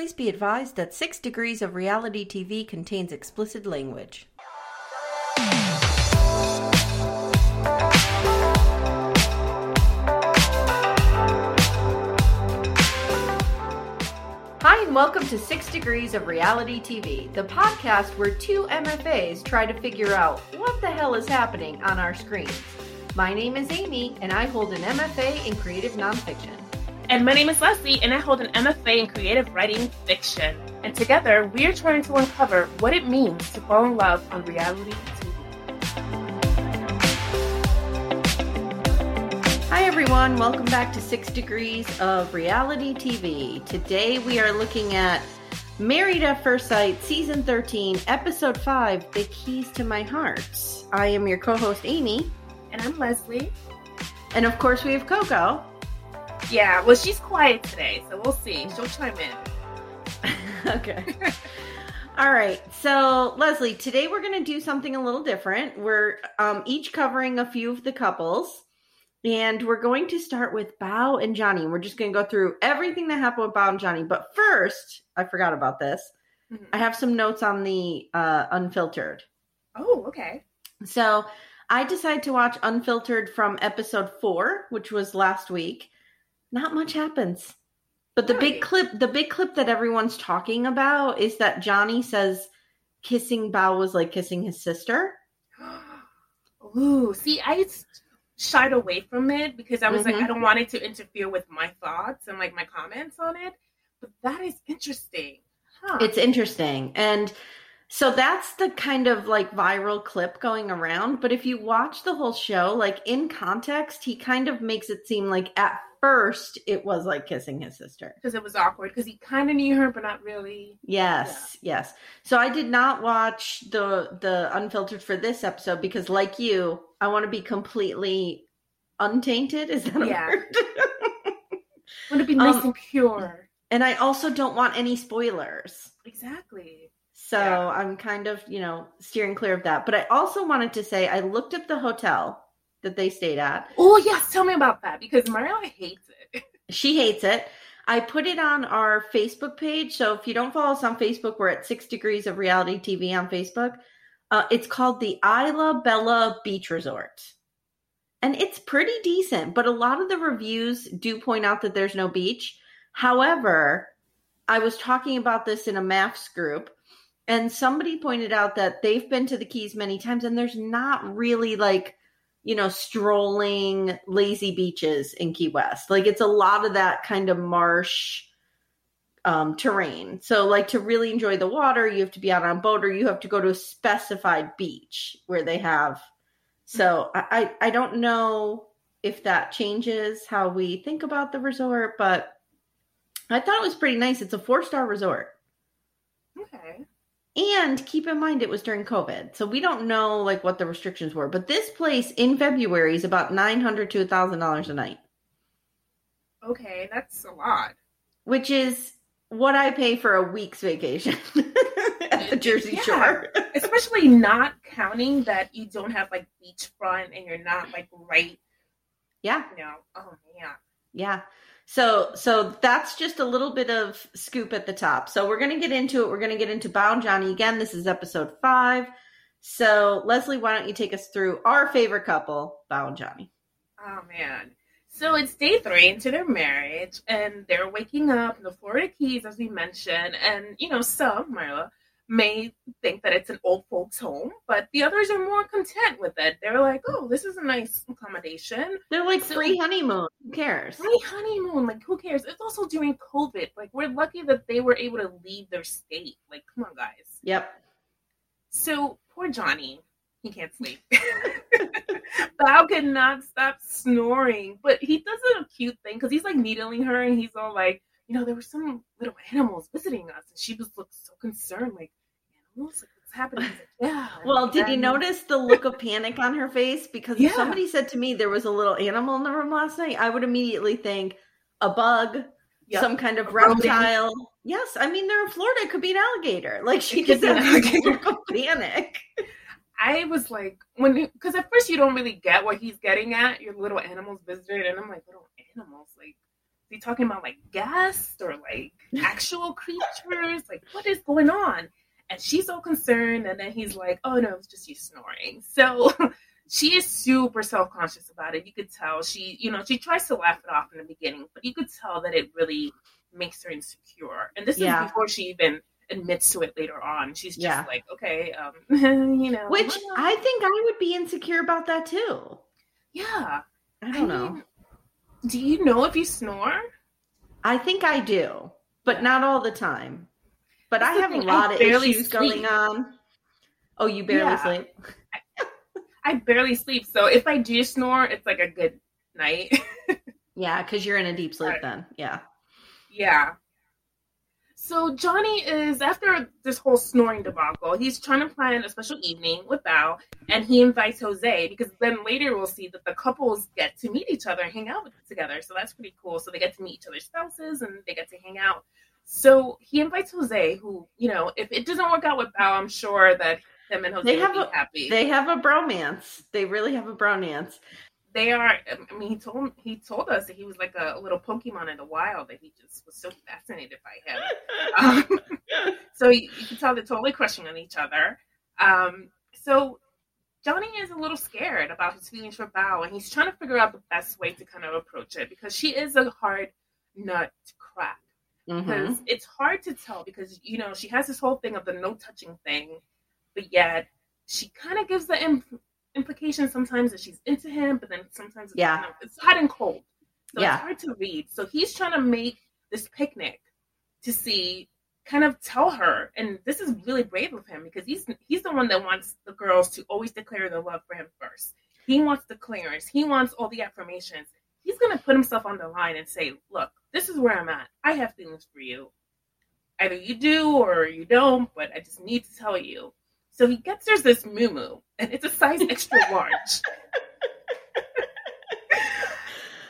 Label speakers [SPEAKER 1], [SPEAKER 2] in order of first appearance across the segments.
[SPEAKER 1] Please be advised that 6 Degrees of Reality TV contains explicit language. Hi, and welcome to 6 Degrees of Reality TV, the podcast where two MFAs try to figure out what the hell is happening on our screens. My name is Amye, and I hold an MFA in creative nonfiction.
[SPEAKER 2] And my name is Leslie, and I hold an MFA in creative writing fiction. And together, we are trying to uncover what it means to fall in love on reality TV.
[SPEAKER 1] Hi, everyone. Welcome back to Six Degrees of Reality TV. Today we are looking at Married at First Sight, Season 13, Episode 5 The Keys to My Heart. I am your co host, Amye.
[SPEAKER 2] And I'm Leslie.
[SPEAKER 1] And of course, we have Coco.
[SPEAKER 2] Yeah, well, she's quiet today, so we'll see. She'll chime in.
[SPEAKER 1] okay. All right. So, Leslie, today we're going to do something a little different. We're um, each covering a few of the couples. And we're going to start with Bao and Johnny. We're just going to go through everything that happened with Bao and Johnny. But first, I forgot about this.
[SPEAKER 2] Mhm.
[SPEAKER 1] I have some notes on the uh, Unfiltered.
[SPEAKER 2] Oh, okay.
[SPEAKER 1] So I decided to watch Unfiltered from episode four, which was last week. Not much happens. But the big clip, the big clip that everyone's talking about is that Johnny says kissing Bao was like kissing his sister.
[SPEAKER 2] Ooh, see, I shied away from it because I was like,
[SPEAKER 1] Mhm.
[SPEAKER 2] I don't want it to interfere with my thoughts and like my comments on it. But that is interesting. Huh.
[SPEAKER 1] It's interesting. And so that's the kind of like viral clip going around. But if you watch the whole show, like in context, he kind of makes it seem like at first it was like kissing his sister.
[SPEAKER 2] because it was awkward because he kind of knew her, but not really.
[SPEAKER 1] Yes, yes. So I did not watch the the unfiltered for this episode because like you, I want to be completely untainted. Is that a
[SPEAKER 2] Yeah.
[SPEAKER 1] word?
[SPEAKER 2] Want to be nice
[SPEAKER 1] Um,
[SPEAKER 2] and pure.
[SPEAKER 1] and I also don't want any spoilers.
[SPEAKER 2] Exactly.
[SPEAKER 1] So
[SPEAKER 2] Yeah.
[SPEAKER 1] I'm kind of, you know, steering clear of that. But I also wanted to say I looked up the hotel that they stayed at.
[SPEAKER 2] Oh yes, tell me about that because Myrla hates it.
[SPEAKER 1] She hates it. I put it on our Facebook page. So if you don't follow us on Facebook, we're at Six Degrees of Reality TV on Facebook. Uh, it's called the Isla Bella Beach Resort. And it's pretty decent, but a lot of the reviews do point out that there's no beach. However, I was talking about this in a MAFS group, and somebody pointed out that they've been to the Keys many times, and there's not really like, you know, strolling, lazy beaches in Key West. Like it's a lot of that kind of marsh um, terrain. So, like to really enjoy the water, you have to be out on boat, or you have to go to a specified beach where they have. So, I I don't know if that changes how we think about the resort, but I thought it was pretty nice. It's a four star resort.
[SPEAKER 2] Okay.
[SPEAKER 1] And keep in mind it was during COVID. So we don't know like what the restrictions were. But this place in February is about nine hundred to thousand dollars a night,
[SPEAKER 2] Okay, that's a lot.
[SPEAKER 1] which is what I pay for a week's vacation at the Jersey
[SPEAKER 2] Yeah.
[SPEAKER 1] Shore.
[SPEAKER 2] Especially not counting that you don't have like beachfront and you're not like right,
[SPEAKER 1] yeah,
[SPEAKER 2] you know. Oh man.
[SPEAKER 1] yeah. So so that's just a little bit of scoop at the top. So we're gonna get into it. We're gonna get into Bao and Johnny again. This is episode five. So Leslie, why don't you take us through our favorite couple, Bao and Johnny?
[SPEAKER 2] Oh man. So it's day three into their marriage, and they're waking up in the Florida Keys, as we mentioned. And you know, some Myrla may think that it's an old folks' home, but the others are more content with it. They're like, "Oh, this is a nice accommodation."
[SPEAKER 1] They're like
[SPEAKER 2] So-
[SPEAKER 1] free honeymoon. Who cares?
[SPEAKER 2] My honeymoon, like, who cares? It's also during COVID. Like, we're lucky that they were able to leave their state. Like, come on, guys.
[SPEAKER 1] Yep.
[SPEAKER 2] So poor Johnny. he can't sleep. Bao cannot stop snoring, but he does a cute thing because he's like needling her, and he's all like, you know, there were some little animals visiting us, and she was looked so concerned, like what's happening? Like, yeah.
[SPEAKER 1] Well, did you notice the look of panic on her face? Because yeah. if somebody said to me there was a little animal in the room last night, I would immediately think a bug, yep. some kind of reptile. Yes, I mean they're in Florida. It could be an alligator. Like she just had a look of panic.
[SPEAKER 2] I was like, when because at first you don't really get what he's getting at. Your little animals visited, and I'm like, little animals, like, is he talking about like guests or like actual creatures? Like, what is going on? And she's so concerned, and then he's like, oh no, it's just you snoring. So she is super self conscious about it. You could tell she, you know, she tries to laugh it off in the beginning, but you could tell that it really makes her insecure. And this yeah. is before she even admits to it later on. She's just yeah. like, okay, um, you know.
[SPEAKER 1] Which I think I would be insecure about that too.
[SPEAKER 2] Yeah.
[SPEAKER 1] I don't I know. Mean,
[SPEAKER 2] do you know if you snore?
[SPEAKER 1] I think I do, but not all the time. But That's I have a lot of issues sleep. going on. Oh, you barely yeah. sleep?
[SPEAKER 2] I, I barely sleep. So if I do snore, it's like a good night.
[SPEAKER 1] yeah, because you're in a deep sleep then. Yeah.
[SPEAKER 2] Yeah. So Johnny is after this whole snoring debacle, he's trying to plan a special evening with Bao, and he invites Jose because then later we'll see that the couples get to meet each other and hang out together. So that's pretty cool. So they get to meet each other's spouses and they get to hang out. So he invites Jose, who you know, if it doesn't work out with Bao, I'm sure that him and Jose they have a, happy.
[SPEAKER 1] They have a bromance. They really have a bromance
[SPEAKER 2] they are i mean he told he told us that he was like a, a, little pokemon in the wild that he just was so fascinated by him um, so you, you, can tell they're totally crushing on each other um, so johnny is a little scared about his feelings for bao and he's trying to figure out the best way to kind of approach it because she is a hard nut to crack mm-hmm. because it's hard to tell because you know she has this whole thing of the no touching thing but yet she kind of gives the imp- implication sometimes that she's into him, but then sometimes it's,
[SPEAKER 1] yeah. Kind
[SPEAKER 2] of, it's hot and cold. So
[SPEAKER 1] yeah.
[SPEAKER 2] it's hard to read. So he's trying to make this picnic to see, kind of tell her, and this is really brave of him because he's he's the one that wants the girls to always declare their love for him first. He wants the clearance. He wants all the affirmations. He's gonna put himself on the line and say, "Look, this is where I'm at. I have feelings for you. Either you do or you don't, but I just need to tell you." So he gets there's this moo and it's a size extra large.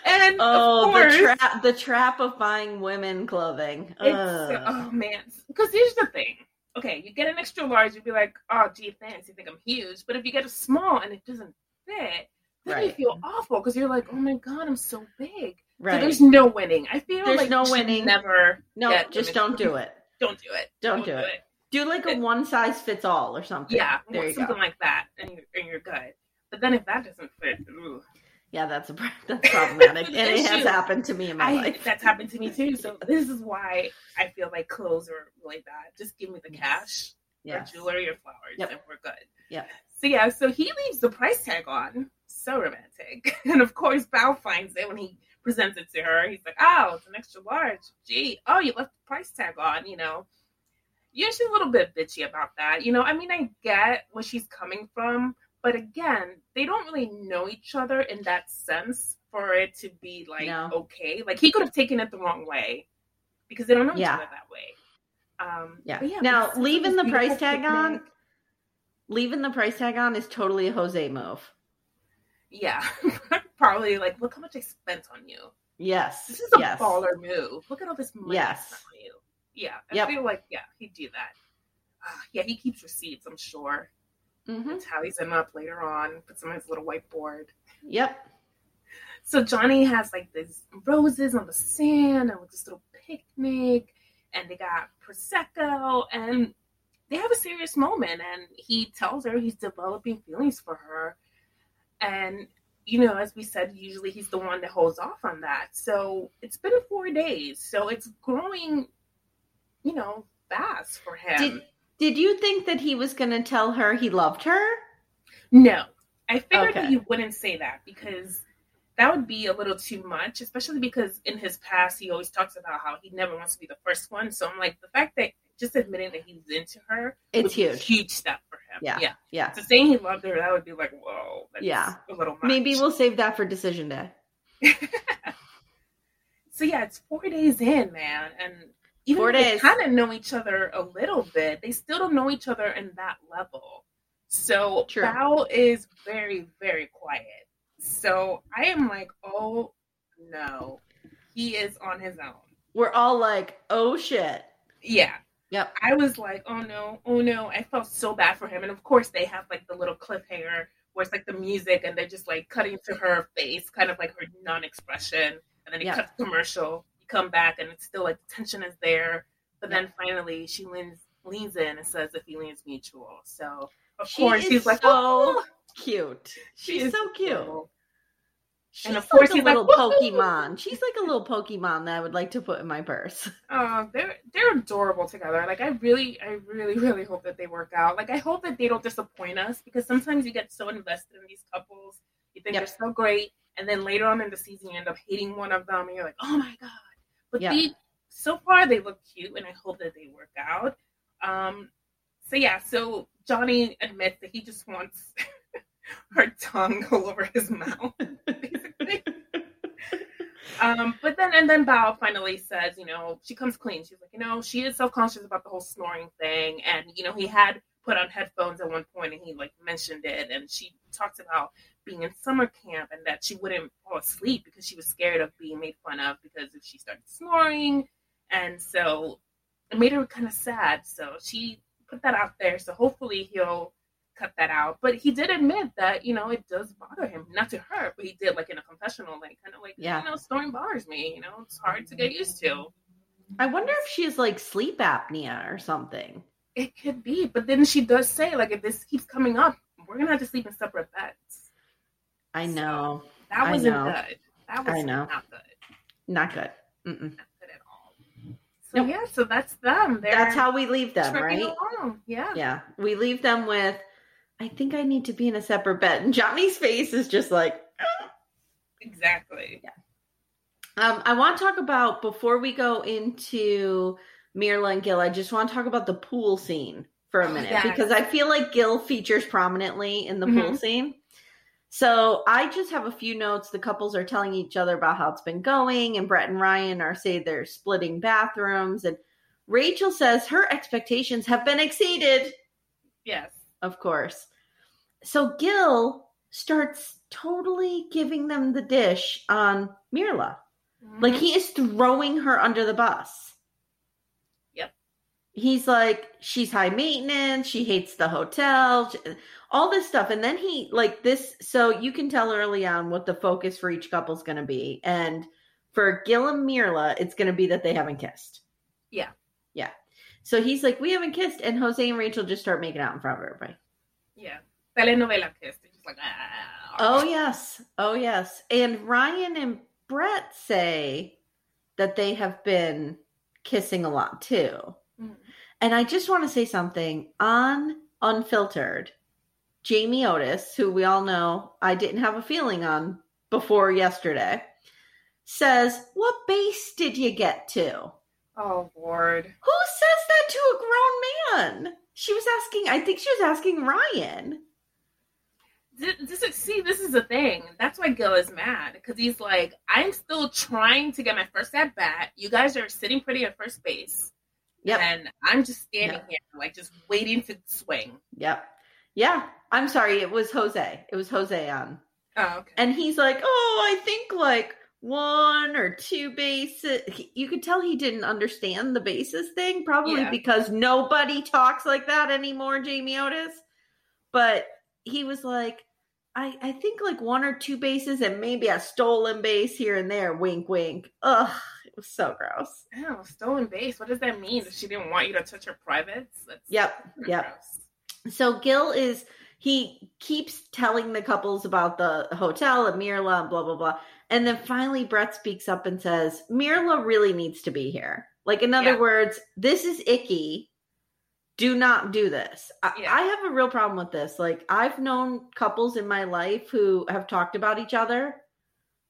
[SPEAKER 2] and
[SPEAKER 1] oh, course, the trap the trap of buying women clothing.
[SPEAKER 2] oh man, because here's the thing. Okay, you get an extra large, you'd be like, oh, gee, thanks. You think I'm huge, but if you get a small and it doesn't fit, then right. you feel awful because you're like, oh my god, I'm so big. Right. So there's no winning. I feel
[SPEAKER 1] there's
[SPEAKER 2] like
[SPEAKER 1] no winning.
[SPEAKER 2] Never.
[SPEAKER 1] No, just don't do it.
[SPEAKER 2] Don't do it.
[SPEAKER 1] Don't, don't do, do it. it. Do like a one size fits all or something.
[SPEAKER 2] Yeah, there you something go. like that, and you're, and you're good. But then if that doesn't fit, ooh.
[SPEAKER 1] yeah, that's a that's problematic, and it has happened to me in my I, life.
[SPEAKER 2] That's happened to me too. So this is why I feel like clothes are really bad. Just give me the cash, yes. or jewelry, or flowers, yep. and we're good.
[SPEAKER 1] Yeah.
[SPEAKER 2] So yeah, so he leaves the price tag on. So romantic, and of course, Bao finds it when he presents it to her. He's like, "Oh, it's an extra large. Gee, oh, you left the price tag on. You know." yeah, she's a little bit bitchy about that. You know, I mean, I get where she's coming from, but again, they don't really know each other in that sense for it to be like no. okay. Like he could have taken it the wrong way because they don't know yeah. each other that way. Um,
[SPEAKER 1] yeah. yeah. Now leaving the price tag on, leaving the price tag on is totally a Jose move.
[SPEAKER 2] Yeah, probably like look how much I spent on you.
[SPEAKER 1] Yes,
[SPEAKER 2] this is a
[SPEAKER 1] yes.
[SPEAKER 2] baller move. Look at all this money
[SPEAKER 1] yes.
[SPEAKER 2] on you. Yeah, I
[SPEAKER 1] yep.
[SPEAKER 2] feel like yeah, he'd do that. Uh, yeah, he keeps receipts. I'm sure.
[SPEAKER 1] Mm-hmm.
[SPEAKER 2] Tallies them up later on. Puts them on his little whiteboard.
[SPEAKER 1] Yep.
[SPEAKER 2] So Johnny has like these roses on the sand and with this little picnic, and they got prosecco, and they have a serious moment. And he tells her he's developing feelings for her, and you know, as we said, usually he's the one that holds off on that. So it's been four days. So it's growing you know, fast for him.
[SPEAKER 1] Did, did you think that he was going to tell her he loved her?
[SPEAKER 2] No. I figured okay. that he wouldn't say that because that would be a little too much, especially because in his past he always talks about how he never wants to be the first one. So I'm like, the fact that just admitting that he's into her.
[SPEAKER 1] It's
[SPEAKER 2] would be a
[SPEAKER 1] huge.
[SPEAKER 2] huge step for him.
[SPEAKER 1] Yeah.
[SPEAKER 2] yeah.
[SPEAKER 1] Yeah.
[SPEAKER 2] So saying he loved her, that would be like, whoa, that's
[SPEAKER 1] Yeah.
[SPEAKER 2] a little much.
[SPEAKER 1] Maybe we'll save that for decision day.
[SPEAKER 2] so yeah, it's four days in, man, and even
[SPEAKER 1] Four
[SPEAKER 2] though they kind of know each other a little bit, they still don't know each other in that level. So
[SPEAKER 1] True.
[SPEAKER 2] Bao is very, very quiet. So I am like, oh no, he is on his own.
[SPEAKER 1] We're all like, oh shit.
[SPEAKER 2] Yeah.
[SPEAKER 1] Yep.
[SPEAKER 2] I was like, oh no, oh no. I felt so bad for him. And of course, they have like the little cliffhanger where it's like the music and they're just like cutting to her face, kind of like her non expression. And then it
[SPEAKER 1] Yeah.
[SPEAKER 2] cuts commercial. You come back and it's still like the tension is there. But then finally, she leans, leans in and says the feeling is mutual. So, of
[SPEAKER 1] She
[SPEAKER 2] course, he's like,
[SPEAKER 1] so
[SPEAKER 2] oh,
[SPEAKER 1] Cute.
[SPEAKER 2] she
[SPEAKER 1] She's so cute.
[SPEAKER 2] adorable.
[SPEAKER 1] She's
[SPEAKER 2] And of
[SPEAKER 1] like
[SPEAKER 2] course
[SPEAKER 1] a
[SPEAKER 2] he's like,
[SPEAKER 1] little Pokemon. She's like a little Pokemon that I would like to put in my purse.
[SPEAKER 2] Oh, they're they're adorable together. Like I really, I really, really hope that they work out. Like I hope that they don't disappoint us because sometimes you get so invested in these couples, you think
[SPEAKER 1] Yep.
[SPEAKER 2] they're so great, and then later on in the season you end up hating one of them, and you're like, oh my god. But
[SPEAKER 1] Yeah.
[SPEAKER 2] they, so far they look cute, and I hope that they work out. Um, so yeah, so Johnny admits that he just wants her tongue all over his mouth. Um, but then and then Bao finally says, you know, she comes clean. She's like, you know, she is self conscious about the whole snoring thing, and you know, he had put on headphones at one point, and he like mentioned it, and she talked about being in summer camp and that she wouldn't fall asleep because she was scared of being made fun of because if she started snoring, and so it made her kind of sad. So she put that out there. So hopefully he'll cut that out. But he did admit that, you know, it does bother him. Not to her, but he did like in a confessional, like kind of like,
[SPEAKER 1] Yeah.
[SPEAKER 2] you know, snoring bothers me. You know, it's hard to get used to.
[SPEAKER 1] I wonder if she has like sleep apnea or something.
[SPEAKER 2] It could be, but then she does say, like, if this keeps coming up, we're gonna have to sleep in separate beds.
[SPEAKER 1] I know.
[SPEAKER 2] That wasn't
[SPEAKER 1] know.
[SPEAKER 2] good. That was
[SPEAKER 1] I know.
[SPEAKER 2] not good.
[SPEAKER 1] Not good. Mm-mm.
[SPEAKER 2] Not good at all. So
[SPEAKER 1] Nope.
[SPEAKER 2] yeah, so that's them. They're
[SPEAKER 1] That's how we leave them, right?
[SPEAKER 2] along. Yeah.
[SPEAKER 1] Yeah. We leave them with, I think I need to be in a separate bed. And Johnny's face is just like,
[SPEAKER 2] Exactly. Yeah.
[SPEAKER 1] Um, I want to talk about before we go into Myrla and Gil. I just want to talk about the pool scene for a
[SPEAKER 2] Oh,
[SPEAKER 1] minute
[SPEAKER 2] yes.
[SPEAKER 1] because I feel like Gil features prominently in the pool
[SPEAKER 2] Mhm.
[SPEAKER 1] scene. So I just have a few notes. The couples are telling each other about how it's been going, and Brett and Ryan are say they're splitting bathrooms, and Rachel says her expectations have been exceeded.
[SPEAKER 2] Yes.
[SPEAKER 1] Of course. So Gil starts totally giving them the dish on Myrla. Like
[SPEAKER 2] Mhm.
[SPEAKER 1] he is throwing her under the bus.
[SPEAKER 2] Yep.
[SPEAKER 1] He's like, she's high maintenance. She hates the hotel, all this stuff. And then he, like, this. So you can tell early on what the focus for each couple is going to be. And for Gil and Myrla, it's going to be that they haven't kissed.
[SPEAKER 2] Yeah.
[SPEAKER 1] Yeah. So he's like, we haven't kissed. And Jose and Rachel just start making out in front of everybody.
[SPEAKER 2] Yeah. Telenovela like, ah.
[SPEAKER 1] Oh, yes. Oh, yes. And Ryan and Brett say that they have been kissing a lot too.
[SPEAKER 2] Mhm.
[SPEAKER 1] And I just want to say something on Unfiltered. Jamie Otis, who we all know I didn't have a feeling on before yesterday, says, What base did you get to?
[SPEAKER 2] Oh, Lord.
[SPEAKER 1] Who says that to a grown man? She was asking, I think she was asking Ryan.
[SPEAKER 2] This, is, see, this is the thing. That's why Gil is mad because he's like, I'm still trying to get my first at bat. You guys are sitting pretty at first base,
[SPEAKER 1] Yep.
[SPEAKER 2] and I'm just standing
[SPEAKER 1] Yep.
[SPEAKER 2] here, like, just waiting to swing.
[SPEAKER 1] Yep. Yeah. I'm sorry. It was Jose. It was Jose on.
[SPEAKER 2] Oh, okay.
[SPEAKER 1] And he's like, oh, I think like one or two bases. You could tell he didn't understand the bases thing, probably
[SPEAKER 2] Yeah.
[SPEAKER 1] because nobody talks like that anymore, Jamie Otis. But he was like, I, I think like one or two bases and maybe a stolen base here and there. Wink, wink. Ugh, it was so gross.
[SPEAKER 2] Oh, stolen base. What does that mean? She didn't want you to touch her privates? That's
[SPEAKER 1] Yep, yep.
[SPEAKER 2] gross.
[SPEAKER 1] So Gil is he keeps telling the couples about the hotel and Myrla and blah blah blah. And then finally Brett speaks up and says, Myrla really needs to be here. Like in other
[SPEAKER 2] Yeah.
[SPEAKER 1] words, this is icky. Do not do this. I,
[SPEAKER 2] Yeah.
[SPEAKER 1] I have a real problem with this. Like I've known couples in my life who have talked about each other,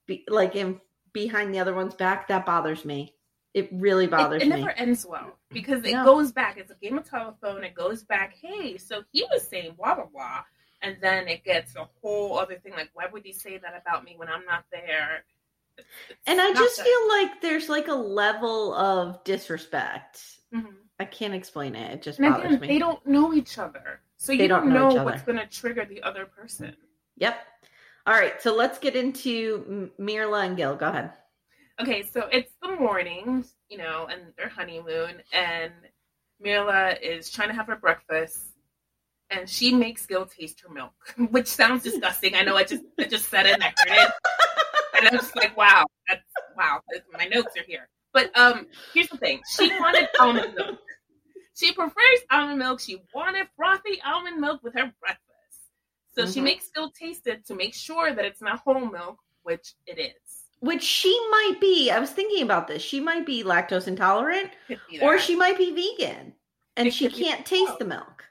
[SPEAKER 1] be, like in behind the other one's back. That bothers me. It really bothers
[SPEAKER 2] it, it
[SPEAKER 1] me.
[SPEAKER 2] never ends well because it
[SPEAKER 1] No.
[SPEAKER 2] goes back. It's a game of telephone. It goes back. Hey, so he was saying blah blah blah, and then it gets a whole other thing. Like, why would he say that about me when I'm not there? It's-
[SPEAKER 1] and I just
[SPEAKER 2] good.
[SPEAKER 1] feel like there's like a level of disrespect.
[SPEAKER 2] Mhm.
[SPEAKER 1] I can't explain it. It just
[SPEAKER 2] And
[SPEAKER 1] bothers
[SPEAKER 2] again,
[SPEAKER 1] me.
[SPEAKER 2] they don't know each other, so
[SPEAKER 1] They
[SPEAKER 2] you
[SPEAKER 1] don't know
[SPEAKER 2] know, what's going to trigger the other person.
[SPEAKER 1] Yep. All right, so let's get into Myrla and Gil. Go ahead.
[SPEAKER 2] Okay, so it's the morning, you know, and their honeymoon, and Myrla is trying to have her breakfast, and she makes Gil taste her milk, which sounds disgusting. I know I just I just said it and I heard it, and I'm just like, wow, that's wow. My notes are here, but um, here's the thing: she wanted almond milk. She prefers almond milk. She wanted frothy almond milk with her breakfast. So she
[SPEAKER 1] Mhm.
[SPEAKER 2] makes Gil taste it to make sure that it's not whole milk, which it is.
[SPEAKER 1] Which she might be. I was thinking about this. She might be lactose intolerant, or she might be vegan, and
[SPEAKER 2] It
[SPEAKER 1] she can't taste the milk.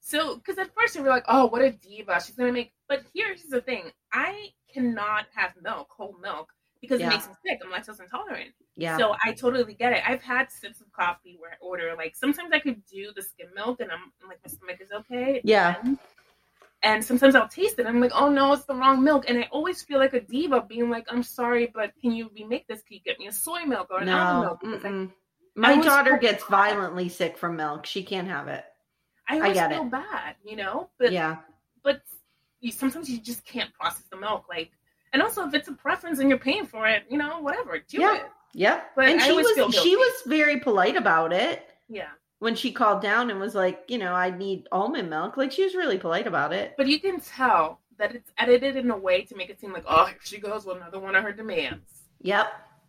[SPEAKER 2] So, because at first we were like, oh, what a diva. She's going to make. But here's the thing I cannot have milk, whole milk, because
[SPEAKER 1] Yeah.
[SPEAKER 2] it makes me sick. I'm lactose intolerant.
[SPEAKER 1] Yeah.
[SPEAKER 2] So I totally get it. I've had sips of coffee where I order, like, sometimes I could do the skim milk and I'm, I'm like, my stomach is okay.
[SPEAKER 1] Yeah.
[SPEAKER 2] And, and sometimes I'll taste it. And I'm like, oh no, it's the wrong milk. And I always feel like a diva being like, I'm sorry, but can you remake this? Can you get me a soy milk or an almond milk?
[SPEAKER 1] My daughter gets
[SPEAKER 2] bad.
[SPEAKER 1] violently sick from milk. She can't have it.
[SPEAKER 2] I always
[SPEAKER 1] get
[SPEAKER 2] feel
[SPEAKER 1] it.
[SPEAKER 2] bad, you know? But
[SPEAKER 1] yeah.
[SPEAKER 2] but you sometimes you just can't process the milk like and also if it's a preference and you're paying for it you know whatever do
[SPEAKER 1] Yeah.
[SPEAKER 2] it
[SPEAKER 1] Yep.
[SPEAKER 2] But
[SPEAKER 1] and
[SPEAKER 2] I
[SPEAKER 1] she was she was very polite about it
[SPEAKER 2] yeah
[SPEAKER 1] when she called down and was like, you know, I need almond milk. Like she was really polite about it.
[SPEAKER 2] but you can tell that it's edited in a way to make it seem like oh here she goes with another one of her demands
[SPEAKER 1] Yep.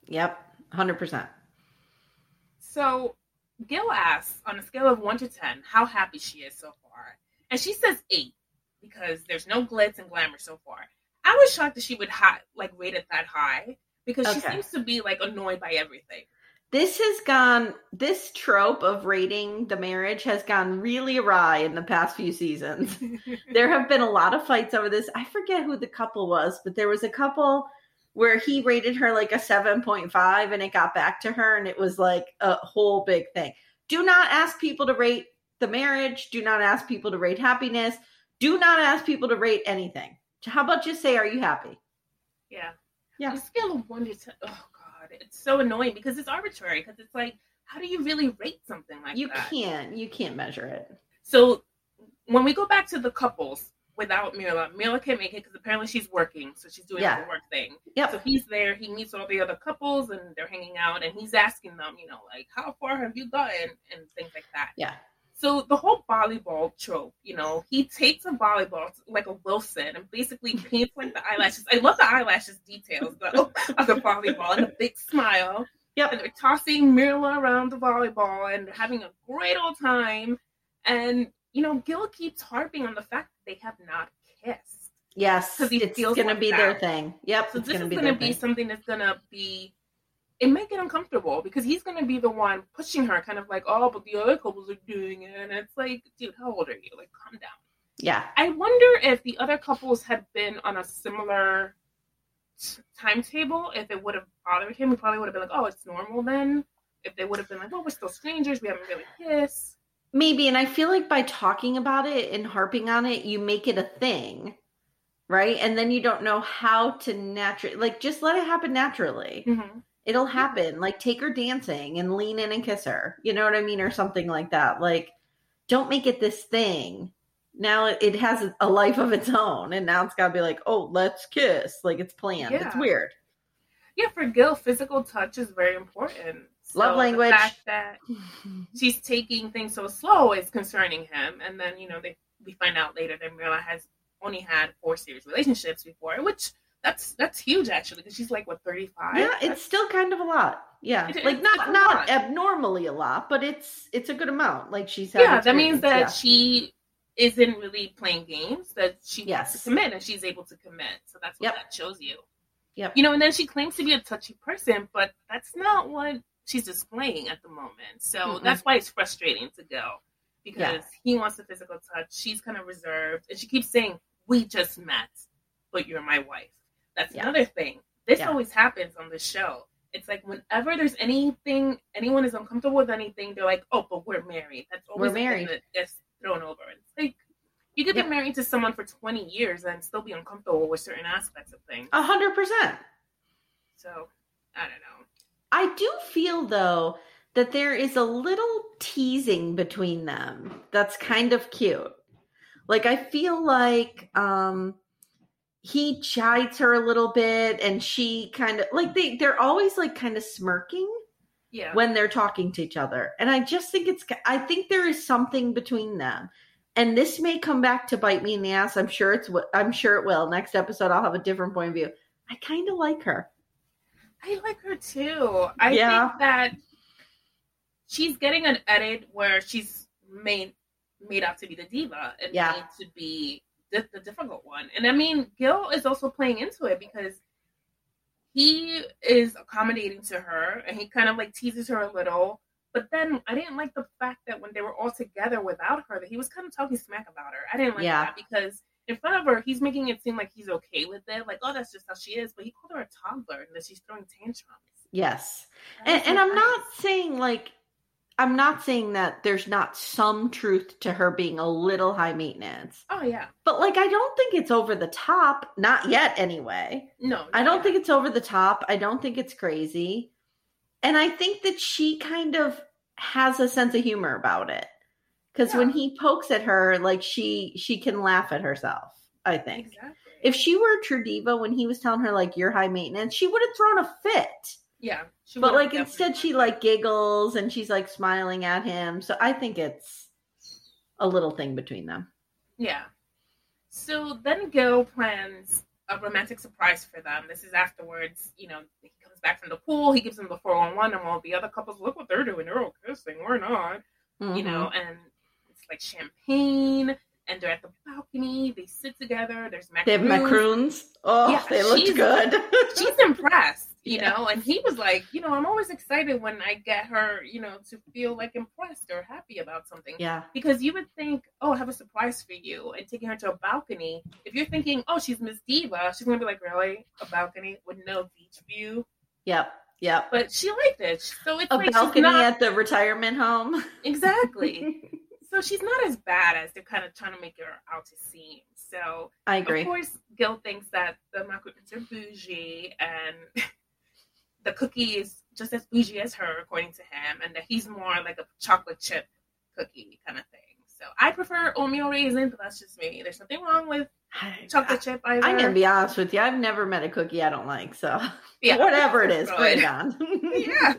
[SPEAKER 1] Yep. Hundred percent.
[SPEAKER 2] so Gil asks on a scale of 1 to 10 how happy she is so far and she says 8 because there's no glitz and glamour so far i was shocked that she would high, like rate it that high because she seems to be like annoyed by everything
[SPEAKER 1] This has gone this trope of rating the marriage has gone really awry in the past few seasons. there have been a lot of fights over this. I forget who the couple was, but there was a couple where he rated her like a 7.5 and it got back to her and it was like a whole big thing. Do not ask people to rate the marriage, do not ask people to rate happiness, do not ask people to rate anything. How about just say are you happy?
[SPEAKER 2] Yeah.
[SPEAKER 1] Yeah.
[SPEAKER 2] A scale of one to ten, oh god, it's so annoying because it's arbitrary. Because it's like, how do you really rate something like
[SPEAKER 1] You
[SPEAKER 2] that?
[SPEAKER 1] can't you can't measure it.
[SPEAKER 2] So when we go back to the couples without Myrla, Myrla can't make it because apparently she's working, so she's doing
[SPEAKER 1] Yeah.
[SPEAKER 2] the work thing.
[SPEAKER 1] Yeah.
[SPEAKER 2] So he's there. He meets all the other couples, and they're hanging out, and he's asking them, you know, like, how far have you gotten, and things like that.
[SPEAKER 1] Yeah.
[SPEAKER 2] So the whole volleyball trope, you know, he takes a volleyball like a Wilson and basically paints like the eyelashes. I love the eyelashes details though of the volleyball and the big smile.
[SPEAKER 1] Yep.
[SPEAKER 2] And they're tossing Myrla around the volleyball and having a great old time. And you know, Gil keeps harping on the fact that they have not kissed.
[SPEAKER 1] Yes,
[SPEAKER 2] 'Cause he
[SPEAKER 1] it's
[SPEAKER 2] feels
[SPEAKER 1] going to
[SPEAKER 2] left
[SPEAKER 1] be their thing. Yep,
[SPEAKER 2] So
[SPEAKER 1] it's
[SPEAKER 2] this
[SPEAKER 1] going to
[SPEAKER 2] is
[SPEAKER 1] be
[SPEAKER 2] going to be
[SPEAKER 1] thing.
[SPEAKER 2] something that's going to be. It might get uncomfortable because he's going to be the one pushing her, kind of like, oh, but the other couples are doing it, and it's like, dude, how old are you? Like, calm down.
[SPEAKER 1] Yeah,
[SPEAKER 2] I wonder if the other couples had been on a similar t- timetable, if it would have bothered him. He probably would have been like, "Oh, it's normal then." If they would have been like, "Well, we're still strangers. We haven't really kissed."
[SPEAKER 1] maybe. And I feel like by talking about it and harping on it, you make it a thing, right? And then you don't know how to naturally, like, just let it happen naturally.
[SPEAKER 2] Mm-hmm.
[SPEAKER 1] It'll happen. Like, take her dancing and lean in and kiss her. You know what I mean? Or something like that. Like, don't make it this thing. Now it, has a life of its own, and now it's got to be like, oh, let's kiss. Like it's planned. It's weird.
[SPEAKER 2] Yeah, for Gil, physical touch is very important.
[SPEAKER 1] Love language.
[SPEAKER 2] The fact that she's taking things so slow is concerning him, and then you know they we find out later that Myrla has only had four serious relationships before, which that's that's huge actually because she's like what thirty five.
[SPEAKER 1] Yeah, it's still kind of a lot. Yeah,
[SPEAKER 2] It-
[SPEAKER 1] like not not abnormally a lot, but it's it's a good amount. Like she's had
[SPEAKER 2] yeah. That means that
[SPEAKER 1] experience,
[SPEAKER 2] she isn't really playing games. That she
[SPEAKER 1] Yes.
[SPEAKER 2] wants to commit, and she's able to commit. So that's what
[SPEAKER 1] Yep.
[SPEAKER 2] that shows you.
[SPEAKER 1] Yep.
[SPEAKER 2] You know, and then she claims to be a touchy person, but that's not what she's displaying at the moment. So
[SPEAKER 1] Mm-mm.
[SPEAKER 2] that's why it's frustrating to go because
[SPEAKER 1] Yeah.
[SPEAKER 2] he wants the physical touch. She's kind of reserved, and she keeps saying, "We just met, but you're my wife." That's
[SPEAKER 1] Yeah.
[SPEAKER 2] another thing. This
[SPEAKER 1] Yeah.
[SPEAKER 2] always happens on the show. It's like whenever there's anything, anyone is uncomfortable with anything, they're like, "Oh, but we're married." That's always
[SPEAKER 1] We're married.
[SPEAKER 2] that gets thrown over. It's like you could
[SPEAKER 1] Yep.
[SPEAKER 2] get married to someone for 20 years and still be uncomfortable with certain aspects of things.
[SPEAKER 1] A hundred percent.
[SPEAKER 2] So I don't know.
[SPEAKER 1] I do feel though that there is a little teasing between them that's kind of cute. Like I feel like um he chides her a little bit and she kind of like they they're always like kind of smirking
[SPEAKER 2] Yeah.
[SPEAKER 1] when they're talking to each other. And I just think it's I think there is something between them. And this may come back to bite me in the ass. I'm sure it's what I'm sure it will. Next episode I'll have a different point of view. I kind of like her.
[SPEAKER 2] I like her too. I
[SPEAKER 1] Yeah.
[SPEAKER 2] think that she's getting an edit where she's made made out to be the diva and
[SPEAKER 1] Yeah.
[SPEAKER 2] made to be the, the difficult one. And I mean, Gil is also playing into it because he is accommodating to her and he kind of like teases her a little. But then I didn't like the fact that when they were all together without her, that he was kind of talking smack about her. I didn't like
[SPEAKER 1] Yeah.
[SPEAKER 2] that because in front of her, he's making it seem like he's okay with it, like, oh, that's just how she is. But he called her a toddler and that she's throwing tantrums.
[SPEAKER 1] Yes.
[SPEAKER 2] That
[SPEAKER 1] And, and I'm not saying like I'm not saying that there's not some truth to her being a little high maintenance.
[SPEAKER 2] Oh yeah,
[SPEAKER 1] But like I don't think it's over the top, not yet anyway.
[SPEAKER 2] no,
[SPEAKER 1] I don't
[SPEAKER 2] yeah.
[SPEAKER 1] think it's over the top. I don't think it's crazy. And I think that she kind of has a sense of humor about it. Cuz when he pokes at her like she she can laugh at herself, I think.
[SPEAKER 2] exactly.
[SPEAKER 1] If she were a true diva when he was telling her like you're high maintenance, she would have thrown a fit.
[SPEAKER 2] Yeah, she
[SPEAKER 1] But like instead she like giggles and she's like smiling at him. So I think it's a little thing between them.
[SPEAKER 2] yeah. So then Gil plans a romantic surprise for them. This is afterwards. You know, he comes back from the pool. He gives them the four one one, and all the other couples look what they're doing. They're all kissing. We're not. you mm-hmm.
[SPEAKER 1] know,
[SPEAKER 2] and it's like champagne, and they're at the balcony. They sit together. There's
[SPEAKER 1] they have
[SPEAKER 2] macaroons.
[SPEAKER 1] macaroons. Oh,
[SPEAKER 2] Yeah,
[SPEAKER 1] they looked good.
[SPEAKER 2] She's impressed, you
[SPEAKER 1] Yeah.
[SPEAKER 2] know, and he was like, you know, I'm always excited when I get her, you know, to feel like impressed or happy about something.
[SPEAKER 1] yeah.
[SPEAKER 2] Because you would think, oh, I have a surprise for you, and taking her to a balcony. If you're thinking, oh, she's Miss Diva, she's gonna be like, really, a balcony with no beach view?
[SPEAKER 1] Yep. Yep.
[SPEAKER 2] But she liked it, so it's
[SPEAKER 1] A
[SPEAKER 2] like
[SPEAKER 1] balcony
[SPEAKER 2] not
[SPEAKER 1] at the retirement home.
[SPEAKER 2] exactly. so she's not as bad as they're kind of trying to make her out to seem. So
[SPEAKER 1] I agree.
[SPEAKER 2] of course, Gil thinks that the macaroons are bougie, and the cookie is just as bougie as her, according to him, and that he's more like a chocolate chip cookie kind of thing. So I prefer oatmeal raisin, but that's just me. There's nothing wrong with chocolate chip either.
[SPEAKER 1] I'm gonna be honest with you. I've never met a cookie I don't like. So
[SPEAKER 2] Yeah.
[SPEAKER 1] whatever it is,
[SPEAKER 2] Good.
[SPEAKER 1] bring it on.
[SPEAKER 2] yeah.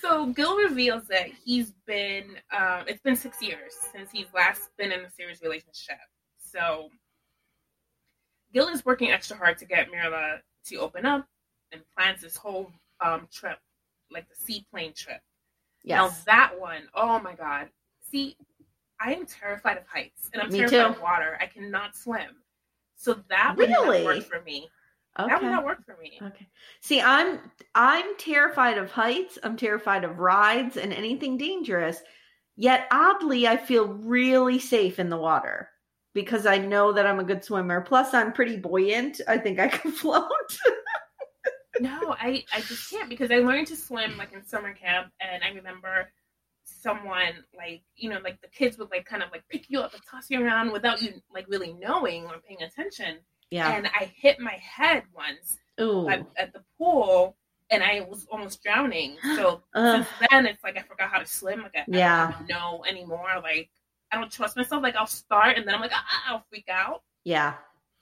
[SPEAKER 2] so Gil reveals that he's been, um, it's been six years since he's last been in a serious relationship. So Gil is working extra hard to get Myrla to open up and plans this whole um, trip, like the seaplane trip.
[SPEAKER 1] Yes.
[SPEAKER 2] Now that one, oh my god. See, I am terrified of heights and I'm
[SPEAKER 1] Me
[SPEAKER 2] terrified
[SPEAKER 1] too.
[SPEAKER 2] of water. I cannot swim. So that would not
[SPEAKER 1] Really?
[SPEAKER 2] work for me. That would not work for me.
[SPEAKER 1] Okay. See, I'm I'm terrified of heights. I'm terrified of rides and anything dangerous. Yet oddly, I feel really safe in the water because I know that I'm a good swimmer. Plus, I'm pretty buoyant. I think I can float.
[SPEAKER 2] No, I, I just can't because I learned to swim like in summer camp and I remember someone like you know like the kids would like kind of like pick you up and toss you around without you like really knowing or paying attention.
[SPEAKER 1] Yeah.
[SPEAKER 2] and I hit my head once at, at the pool and I was almost drowning. So since then it's like I forgot how to swim. Like I, I
[SPEAKER 1] Yeah.
[SPEAKER 2] don't know anymore. Like I don't trust myself. Like I'll start and then I'm like ah, I'll freak out.
[SPEAKER 1] Yeah.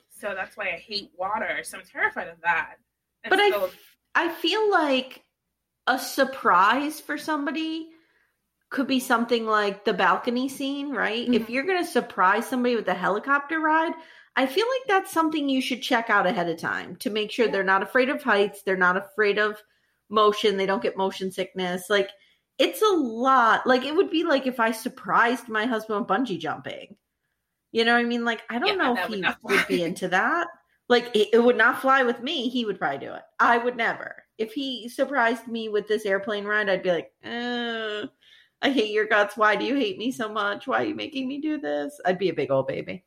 [SPEAKER 2] so that's why I hate water. So I'm terrified of that. And
[SPEAKER 1] But I I feel like a surprise for somebody could be something like the balcony scene, right? If
[SPEAKER 2] Mhm.
[SPEAKER 1] you're going to surprise somebody with a helicopter ride, I feel like that's something you should check out ahead of time to make sure they're not afraid of heights, they're not afraid of motion, they don't get motion sickness. Like it's a lot. Like it would be like if I surprised my husband with bungee jumping. You know what I mean? Like I don't
[SPEAKER 2] Yeah,
[SPEAKER 1] know if
[SPEAKER 2] would
[SPEAKER 1] he would be into that. Like it, it would not fly with me. He would probably do it. I would never. If he surprised me with this airplane ride, I'd be like, uh, I hate your guts. Why do you hate me so much? Why are you making me do this? I'd be a big old baby.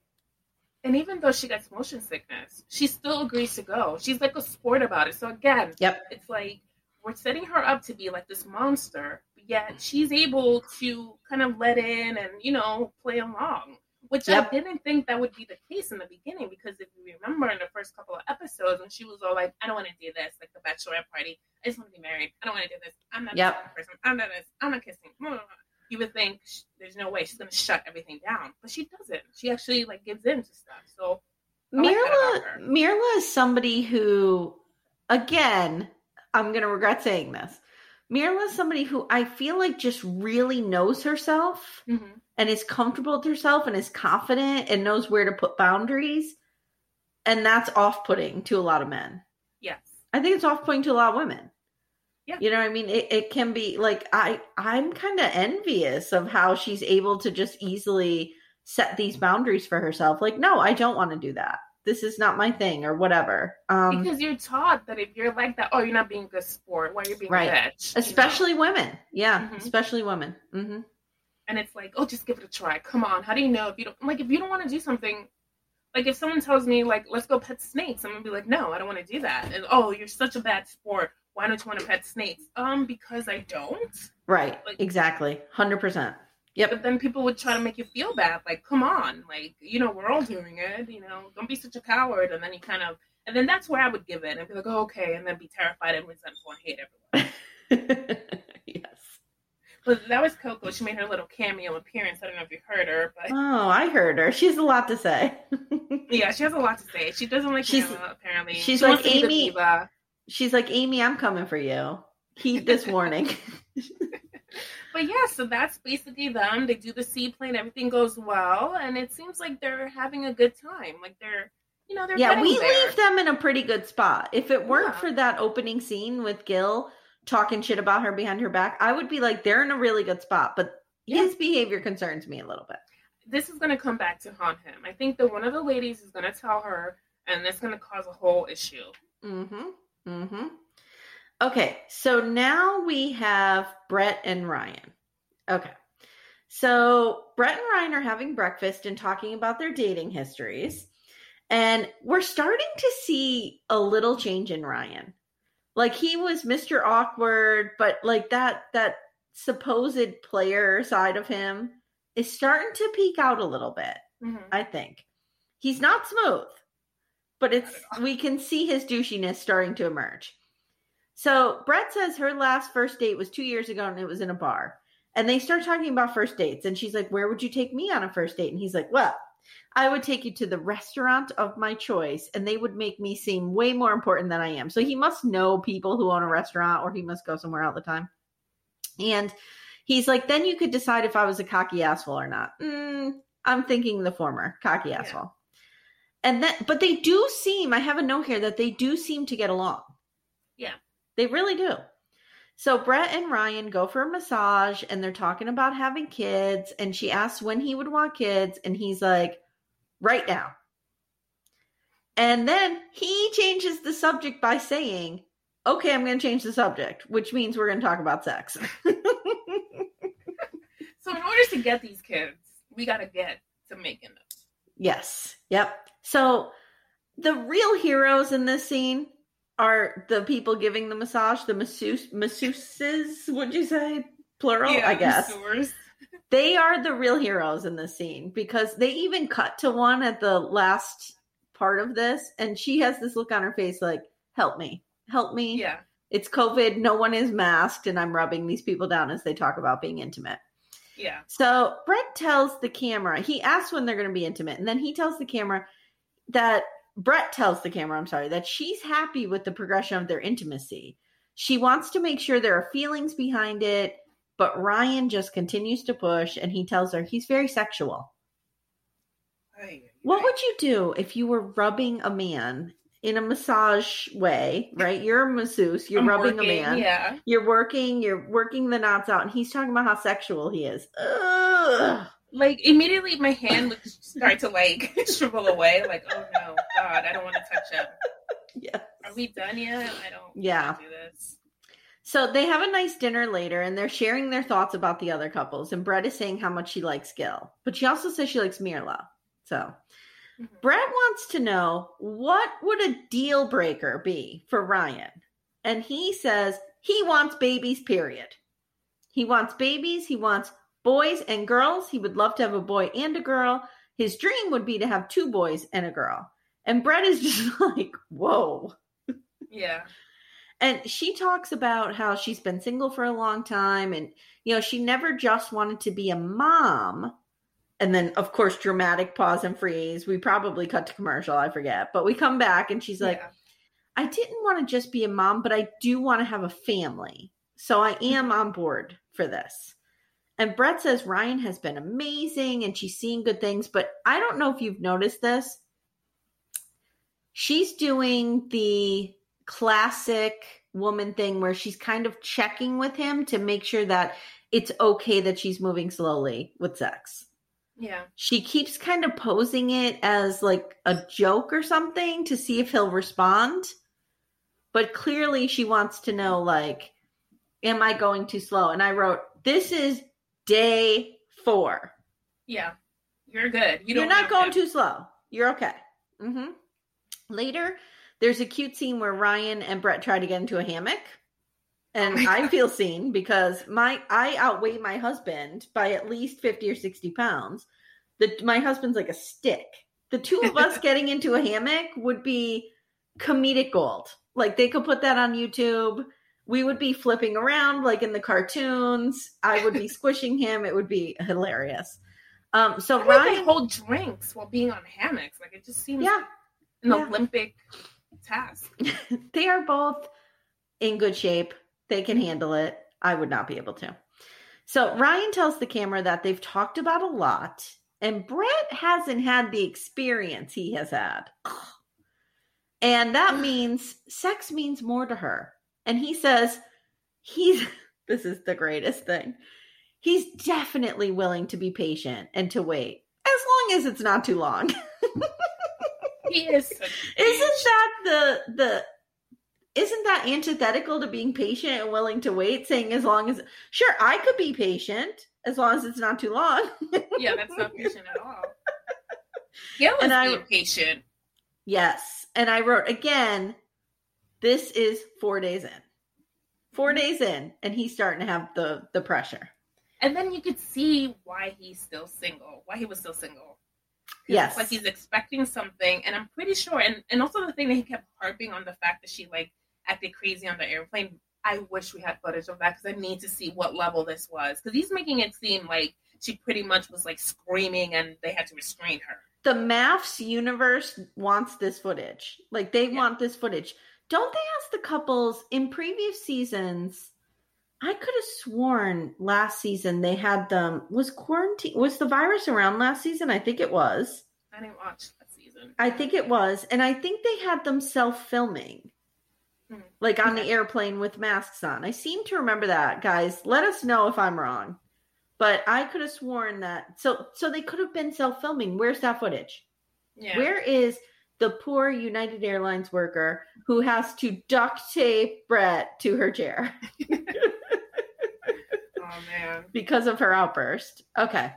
[SPEAKER 2] And even though she gets motion sickness, she still agrees to go. She's like a sport about it. So again,
[SPEAKER 1] Yep.
[SPEAKER 2] it's like we're setting her up to be like this monster, yet she's able to kind of let in and you know play along. Which
[SPEAKER 1] Yep.
[SPEAKER 2] I didn't think that would be the case in the beginning because if you remember in the first couple of episodes when she was all like, "I don't want to do this," like the bachelorette party, I just want to be married. I don't want to do this. I'm not
[SPEAKER 1] Yep.
[SPEAKER 2] this person. I'm not this. I'm not kissing. You would think there's no way she's gonna shut everything down, but she doesn't. She actually like gives in to stuff. So I like Myrla.
[SPEAKER 1] Myrla is somebody who, again, I'm going to regret saying this. Myrla is somebody who I feel like just really knows herself
[SPEAKER 2] mhm.
[SPEAKER 1] and is comfortable with herself and is confident and knows where to put boundaries. And that's off putting to a lot of men.
[SPEAKER 2] yes,
[SPEAKER 1] I think it's off putting to a lot of women.
[SPEAKER 2] Yeah.
[SPEAKER 1] You know what I mean? It, it can be like I I'm kind of envious of how she's able to just easily set these boundaries for herself. Like, no, I don't want to do that. This is not my thing or whatever. Um
[SPEAKER 2] because you're taught that if you're like that, oh, you're not being a good sport. Why are you're being
[SPEAKER 1] Right.
[SPEAKER 2] a bitch? you know?
[SPEAKER 1] especially women. Yeah,
[SPEAKER 2] Mhm.
[SPEAKER 1] especially women. hmm
[SPEAKER 2] and it's like, oh, just give it a try. Come on, how do you know if you don't like if you don't want to do something? Like if someone tells me like, let's go pet snakes, I'm gonna be like, no, I don't want to do that. And oh, you're such a bad sport. Why don't you want to pet snakes? Um, because I don't.
[SPEAKER 1] Right.
[SPEAKER 2] Like-
[SPEAKER 1] exactly. 100%. Yep.
[SPEAKER 2] But then people would try to make you feel bad. Like, come on, like you know, we're all doing it. You know, don't be such a coward. And then you kind of, and then that's where I would give in and be like, oh, okay, and then be terrified and resentful and hate everyone.
[SPEAKER 1] yes.
[SPEAKER 2] But that was Coco. She made her little cameo appearance. I don't know if you heard her, but
[SPEAKER 1] Oh, I heard her. She has a lot to say.
[SPEAKER 2] yeah, she has a lot to say. She doesn't like
[SPEAKER 1] She's-
[SPEAKER 2] Hannah, apparently.
[SPEAKER 1] she's
[SPEAKER 2] She
[SPEAKER 1] like
[SPEAKER 2] to be the Amye-
[SPEAKER 1] She's like, Amye, I'm coming for you. Heed this warning.
[SPEAKER 2] But yeah, so that's basically them. They do the seaplane, everything goes well, and it seems like they're having a good time. Like they're, you know, they're
[SPEAKER 1] yeah, we
[SPEAKER 2] there.
[SPEAKER 1] leave them in a pretty good spot. If it weren't
[SPEAKER 2] Yeah.
[SPEAKER 1] for that opening scene with Gil talking shit about her behind her back, I would be like, they're in a really good spot. But his behavior concerns me a little bit.
[SPEAKER 2] This is going to come back to haunt him. I think that one of the ladies is going to tell her, and that's going to cause a whole issue.
[SPEAKER 1] Mm-hmm. Mm-hmm. Okay, so now we have Brett and Ryan. Okay. So Brett and Ryan are having breakfast and talking about their dating histories. And we're starting to see a little change in Ryan. Like he was Mr. Awkward, but like that that supposed player side of him is starting to peek out a little bit.
[SPEAKER 2] Mhm.
[SPEAKER 1] I think. He's not smooth, but it's we can see his douchiness starting to emerge. So Brett says her last first date was two years ago and it was in a bar. And they start talking about first dates. And she's like, Where would you take me on a first date? And he's like, Well, I would take you to the restaurant of my choice, and they would make me seem way more important than I am. So he must know people who own a restaurant, or he must go somewhere all the time. And he's like, Then you could decide if I was a cocky asshole or not. Mm, I'm thinking the former, cocky
[SPEAKER 2] Yeah.
[SPEAKER 1] asshole. And then, but they do seem, I have a note here that they do seem to get along.
[SPEAKER 2] Yeah.
[SPEAKER 1] They really do. So Brett and Ryan go for a massage and they're talking about having kids. And she asks when he would want kids. And he's like, right now. And then he changes the subject by saying, okay, I'm going to change the subject, which means we're going to talk about sex.
[SPEAKER 2] So in order to get these kids, we got to get to making them.
[SPEAKER 1] Yes. Yep. So the real heroes in this scene are the people giving the massage, the masseuse, masseuses, would you say? Plural, I guess.
[SPEAKER 2] masseurs.
[SPEAKER 1] They are the real heroes in this scene because they even cut to one at the last part of this, and she has this look on her face like, help me, help me.
[SPEAKER 2] Yeah.
[SPEAKER 1] It's COVID. No one is masked, and I'm rubbing these people down as they talk about being intimate.
[SPEAKER 2] Yeah.
[SPEAKER 1] So Brett tells the camera, he asks when they're going to be intimate, and then he tells the camera that Brett tells the camera, I'm sorry, that she's happy with the progression of their intimacy. She wants to make sure there are feelings behind it, but Ryan just continues to push, and he tells her he's very sexual. What would you do if you were rubbing a man in a massage way, right? You're a masseuse, you're
[SPEAKER 2] I'm
[SPEAKER 1] rubbing
[SPEAKER 2] working,
[SPEAKER 1] a man.
[SPEAKER 2] Yeah.
[SPEAKER 1] You're working, you're working the knots out, and he's talking about how sexual he is. Ugh.
[SPEAKER 2] Like immediately my hand would start to like shrivel away. Like, oh no, God, I don't want to touch him.
[SPEAKER 1] Yeah.
[SPEAKER 2] Are we done yet? I don't
[SPEAKER 1] Yeah.
[SPEAKER 2] do this.
[SPEAKER 1] So they have a nice dinner later and they're sharing their thoughts about the other couples. And Brett is saying how much she likes Gil, but she also says she likes Myrla. So
[SPEAKER 2] Mhm.
[SPEAKER 1] Brett wants to know what would a deal breaker be for Ryan? And he says he wants babies, period. He wants babies. He wants boys and girls. He would love to have a boy and a girl. His dream would be to have two boys and a girl. And Brett is just like, whoa.
[SPEAKER 2] Yeah.
[SPEAKER 1] And she talks about how she's been single for a long time and, you know, she never just wanted to be a mom. And then, of course, dramatic pause and freeze. We probably cut to commercial, I forget. But we come back and she's like,
[SPEAKER 2] Yeah.
[SPEAKER 1] I didn't want to just be a mom, but I do want to have a family. So I am on board for this. And Brett says Ryan has been amazing and she's seeing good things, but I don't know if you've noticed this. She's doing the classic woman thing where she's kind of checking with him to make sure that it's okay that she's moving slowly with sex
[SPEAKER 2] yeah.
[SPEAKER 1] she keeps kind of posing it as like a joke or something to see if he'll respond but clearly she wants to know like am i going too slow and i wrote this is day four
[SPEAKER 2] Yeah. You're good. You
[SPEAKER 1] are
[SPEAKER 2] don't
[SPEAKER 1] going
[SPEAKER 2] to.
[SPEAKER 1] too slow you're okay hmm later there's a cute scene where ryan and brett try to get into a hammock. And
[SPEAKER 2] Oh
[SPEAKER 1] i feel seen because my i outweigh my husband by at least 50 or 60 pounds. The, my husband's like a stick. The two of us getting into a hammock would be comedic gold. Like they could put that on youtube. We would be flipping around like in the cartoons. I would be squishing him. It would be hilarious. Um so
[SPEAKER 2] How
[SPEAKER 1] ryan
[SPEAKER 2] hold drinks while being on hammocks? Like it just seems
[SPEAKER 1] yeah
[SPEAKER 2] an
[SPEAKER 1] yeah.
[SPEAKER 2] Olympic task.
[SPEAKER 1] they are both in good shape. They can handle it. I would not be able to. So Ryan tells the camera that they've talked about a lot, and Brett hasn't had the experience he has had. And that means sex means more to her. And he says he's this is the greatest thing. He's definitely willing to be patient and to wait as long as it's not too long.
[SPEAKER 2] He is.
[SPEAKER 1] Isn't that the the isn't that antithetical to being patient and willing to wait, saying as long as sure I could be patient as long as it's not too long.
[SPEAKER 2] Yeah, that's not patient at all. Yeah,
[SPEAKER 1] And I-
[SPEAKER 2] patient.
[SPEAKER 1] yes. And I wrote again, this is four days in. Four mm-hmm. days in, and he's starting to have the the pressure.
[SPEAKER 2] And then you could see why he's still single, why he was still single.
[SPEAKER 1] Yes.
[SPEAKER 2] It's like he's expecting something, and I'm pretty sure. And, and also the thing that he kept harping on the fact that she like acted crazy on the airplane. I wish we had footage of that because I need to see what level this was. Because he's making it seem like she pretty much was like screaming and they had to restrain her.
[SPEAKER 1] the MAFS universe wants this footage. Like they
[SPEAKER 2] Yeah.
[SPEAKER 1] want this footage. Don't they ask the couples in previous seasons? I could have sworn last season they had them was quarantine was the virus around last season? I think it was.
[SPEAKER 2] I didn't watch that season.
[SPEAKER 1] I think it was. And I think they had them self-filming.
[SPEAKER 2] Hmm.
[SPEAKER 1] Like on the airplane with masks on. I seem to remember that, guys. Let us know if I'm wrong. But I could have sworn that so so they could have been self-filming. Where's that footage?
[SPEAKER 2] Yeah.
[SPEAKER 1] Where is the poor United Airlines worker who has to duct tape Brett to her chair
[SPEAKER 2] man.
[SPEAKER 1] because of her outburst? Okay.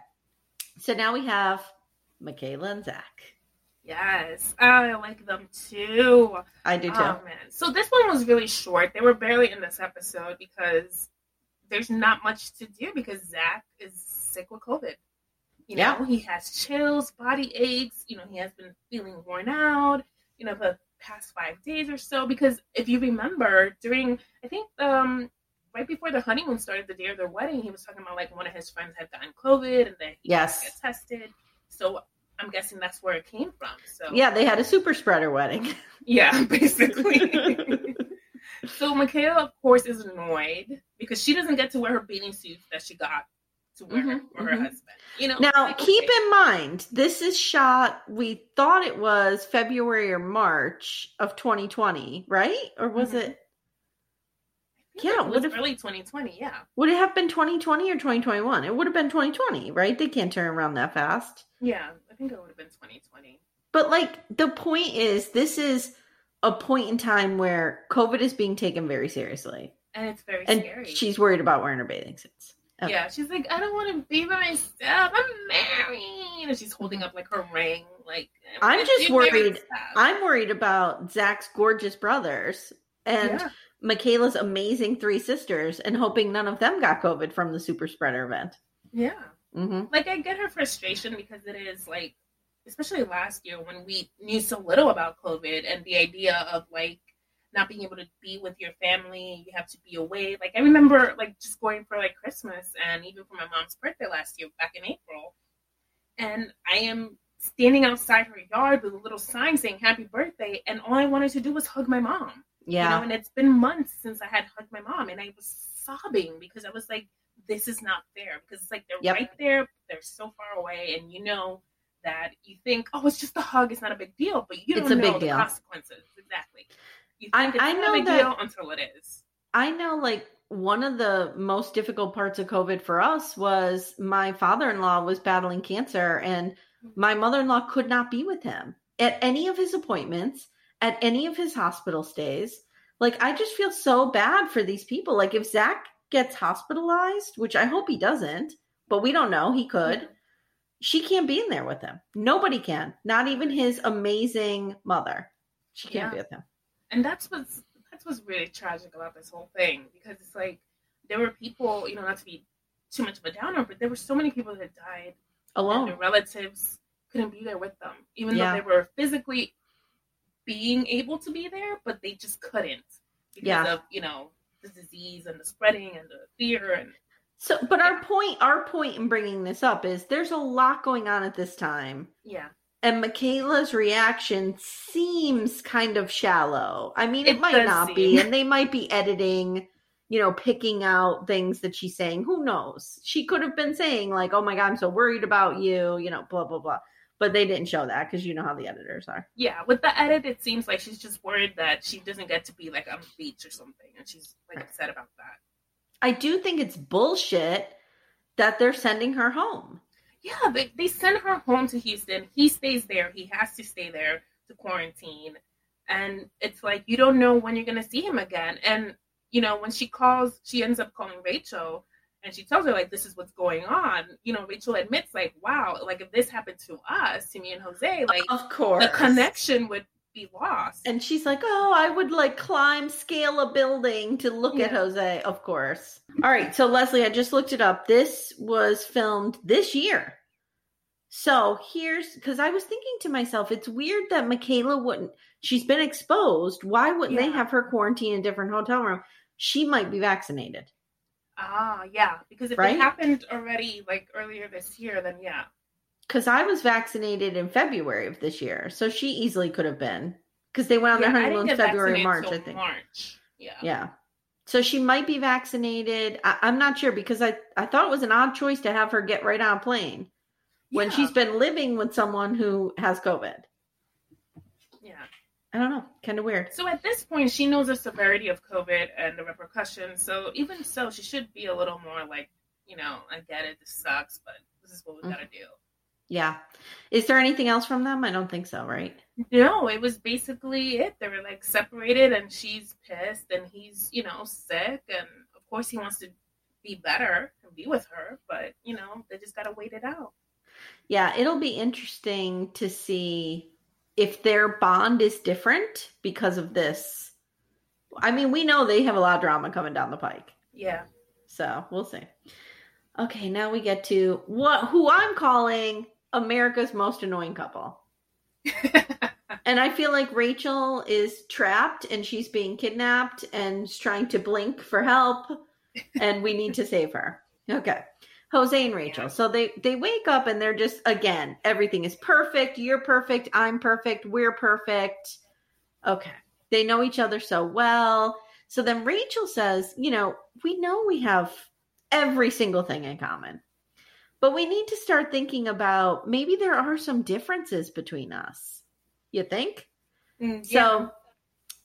[SPEAKER 1] So now we have Michaela and Zack.
[SPEAKER 2] Yes, I like them too.
[SPEAKER 1] I do too.
[SPEAKER 2] Oh man. So this one was really short. They were barely in this episode because there's not much to do because Zack is sick with COVID. You know,
[SPEAKER 1] Yeah.
[SPEAKER 2] he has chills, body aches, you know, he has been feeling worn out, you know, the past five days or so. Because if you remember, during I think um right before the honeymoon started, the day of their wedding, he was talking about like one of his friends had gotten COVID and then he
[SPEAKER 1] Yes.
[SPEAKER 2] get tested. So I'm guessing that's where it came from. So
[SPEAKER 1] Yeah, they had a super spreader wedding.
[SPEAKER 2] yeah, basically. so Michaela, of course, is annoyed because she doesn't get to wear her bathing suit that she got to wear
[SPEAKER 1] Mhm,
[SPEAKER 2] for her
[SPEAKER 1] mhm.
[SPEAKER 2] husband. You know.
[SPEAKER 1] Now,
[SPEAKER 2] like,
[SPEAKER 1] keep
[SPEAKER 2] okay.
[SPEAKER 1] in mind, this is shot, we thought it was February or March of 2020, right? Or was
[SPEAKER 2] Mhm.
[SPEAKER 1] it, yeah,
[SPEAKER 2] it was early 2020. Yeah.
[SPEAKER 1] would it have been 2020 or 2021? It would have been 2020, right? They can't turn around that fast.
[SPEAKER 2] Yeah, I think it would have been 2020.
[SPEAKER 1] But like the point is, this is a point in time where COVID is being taken very seriously,
[SPEAKER 2] And it's very
[SPEAKER 1] and
[SPEAKER 2] scary.
[SPEAKER 1] she's worried about wearing her bathing suits. Okay.
[SPEAKER 2] Yeah, she's like, I don't want to be by myself. I'm married. And she's holding up like her ring, Like,
[SPEAKER 1] I'm just worried. I'm worried about Zack's gorgeous brothers and
[SPEAKER 2] Yeah.
[SPEAKER 1] Michaela's amazing three sisters, and hoping none of them got COVID from the super spreader event.
[SPEAKER 2] yeah.
[SPEAKER 1] hmm
[SPEAKER 2] like I get her frustration because it is like, especially last year when we knew so little about COVID and the idea of like not being able to be with your family, you have to be away. Like I remember like just going for like Christmas and even for my mom's birthday last year back in April, and I am standing outside her yard with a little sign saying "Happy Birthday," and all I wanted to do was hug my mom.
[SPEAKER 1] Yeah.
[SPEAKER 2] You know, and it's been months since I had hugged my mom, and I was sobbing because I was like, "This is not fair." Because it's like they're
[SPEAKER 1] Yep.
[SPEAKER 2] right there, they're so far away, and you know that you think, "Oh, it's just a hug; it's not a big deal," but you
[SPEAKER 1] It's
[SPEAKER 2] don't
[SPEAKER 1] a
[SPEAKER 2] know
[SPEAKER 1] big
[SPEAKER 2] the
[SPEAKER 1] deal.
[SPEAKER 2] consequences exactly. You
[SPEAKER 1] I-
[SPEAKER 2] think it's
[SPEAKER 1] I
[SPEAKER 2] not
[SPEAKER 1] know
[SPEAKER 2] a big
[SPEAKER 1] that-
[SPEAKER 2] deal until it is.
[SPEAKER 1] I know like one of the most difficult parts of COVID for us was my father in law was battling cancer, and mm-hmm. my mother in law could not be with him at any of his appointments, at any of his hospital stays. Like, I just feel so bad for these people. Like, if Zack gets hospitalized, which I hope he doesn't, but we don't know, he could. She can't be in there with him. Nobody can. Not even his amazing mother. She can't
[SPEAKER 2] Yeah.
[SPEAKER 1] be with him.
[SPEAKER 2] and that's what's that's what's really tragic about this whole thing because it's like there were people, you know, not to be too much of a downer, but there were so many people that died
[SPEAKER 1] Alone.
[SPEAKER 2] their relatives couldn't be there with them, even
[SPEAKER 1] Yeah.
[SPEAKER 2] though they were physically being able to be there, but they just couldn't because
[SPEAKER 1] Yeah.
[SPEAKER 2] of you know the disease and the spreading and the fear and
[SPEAKER 1] So, but our point, our point in bringing this up is there's a lot going on at this time,
[SPEAKER 2] yeah,
[SPEAKER 1] and Michaela's reaction seems kind of shallow. I mean, it,
[SPEAKER 2] It
[SPEAKER 1] might not be, and they might be editing, you know, picking out things that she's saying. Who knows? She could have been saying like, "Oh my god, I'm so worried about you," you know, blah blah blah. But they didn't show that because you know how the editors are.
[SPEAKER 2] yeah. With the edit, it seems like she's just worried that she doesn't get to be like on the beach or something, and she's like
[SPEAKER 1] Right.
[SPEAKER 2] upset about that.
[SPEAKER 1] I do think it's bullshit that they're sending her home.
[SPEAKER 2] Yeah, they, they send her home to Houston. He stays there. He has to stay there to quarantine. And it's like, you don't know when you're going to see him again. And, you know, when she calls, she ends up calling Rachel and she tells her, like, this is what's going on. You know, Rachel admits, like, wow, like, if this happened to us, to me and Jose, like,
[SPEAKER 1] Of course,
[SPEAKER 2] the connection would be lost.
[SPEAKER 1] And she's like, "Oh, I would like climb, scale a building to look at Jose." Of course. All right, so Leslie, I just looked it up. This was filmed this year. So here's because I was thinking to myself, it's weird that Michaela wouldn't. She's been exposed. Why wouldn't they have her quarantine in a different hotel room? She might be vaccinated.
[SPEAKER 2] Ah, yeah. Because if
[SPEAKER 1] Right?
[SPEAKER 2] it happened already, like, earlier this year, then yeah.
[SPEAKER 1] Because I was vaccinated in February of this year, so she easily could have been. Because they went on
[SPEAKER 2] yeah
[SPEAKER 1] their honeymoon February, March, I think.
[SPEAKER 2] March. Yeah.
[SPEAKER 1] Yeah. So she might be vaccinated. I, I'm not sure because I, I thought it was an odd choice to have her get right on a plane when
[SPEAKER 2] Yeah.
[SPEAKER 1] she's been living with someone who has COVID. I don't know. Kind of weird.
[SPEAKER 2] So at this point, she knows the severity of COVID and the repercussions. So even so, she should be a little more like, you know, I get it, this sucks, but this is what we gotta mm-hmm. do.
[SPEAKER 1] Yeah. Is there anything else from them? I don't think so, right?
[SPEAKER 2] No, it was basically it. They were like separated, and she's pissed, and he's, you know, sick, and of course he wants to be better and be with her, but you know, they just gotta wait it out.
[SPEAKER 1] Yeah. It'll be interesting to see if their bond is different because of this. I mean, we know they have a lot of drama coming down the pike.
[SPEAKER 2] Yeah.
[SPEAKER 1] So we'll see. Okay, now we get to what who I'm calling America's most annoying couple. And I feel like Rachel is trapped and she's being kidnapped and trying to blink for help and we need to save her. Okay. Jose and Rachel.
[SPEAKER 2] Yeah.
[SPEAKER 1] So they they wake up and they're just again, everything is perfect. You're perfect, I'm perfect, we're perfect. Okay. They know each other so well. So then Rachel says, you know, we know we have every single thing in common. But we need to start thinking about maybe there are some differences between us. You think?
[SPEAKER 2] Mm,
[SPEAKER 1] So.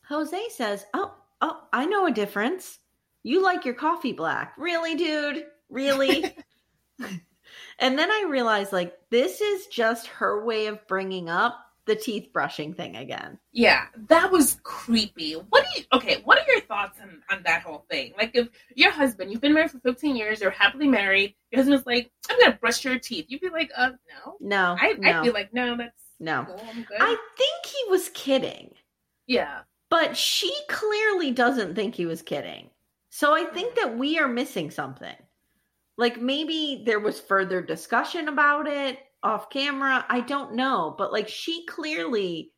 [SPEAKER 1] Jose says, "Oh, oh, I know a difference. You like your coffee black. Really, dude? Really?" and then I realized like this is just her way of bringing up the teeth brushing thing again.
[SPEAKER 2] Yeah, that was creepy. What do you okay, what are your thoughts on, on that whole thing? Like if your husband, you've been married for 15 years, you're happily married, your husband's like, I'm gonna brush your teeth. You'd be like, uh no.
[SPEAKER 1] No.
[SPEAKER 2] I,
[SPEAKER 1] no.
[SPEAKER 2] I'd be like, no, that's
[SPEAKER 1] No.
[SPEAKER 2] Cool, I'm good.
[SPEAKER 1] I think he was kidding,
[SPEAKER 2] yeah.
[SPEAKER 1] but she clearly doesn't think he was kidding. So I think that we are missing something. Like maybe there was further discussion about it off camera. I don't know, but like she clearly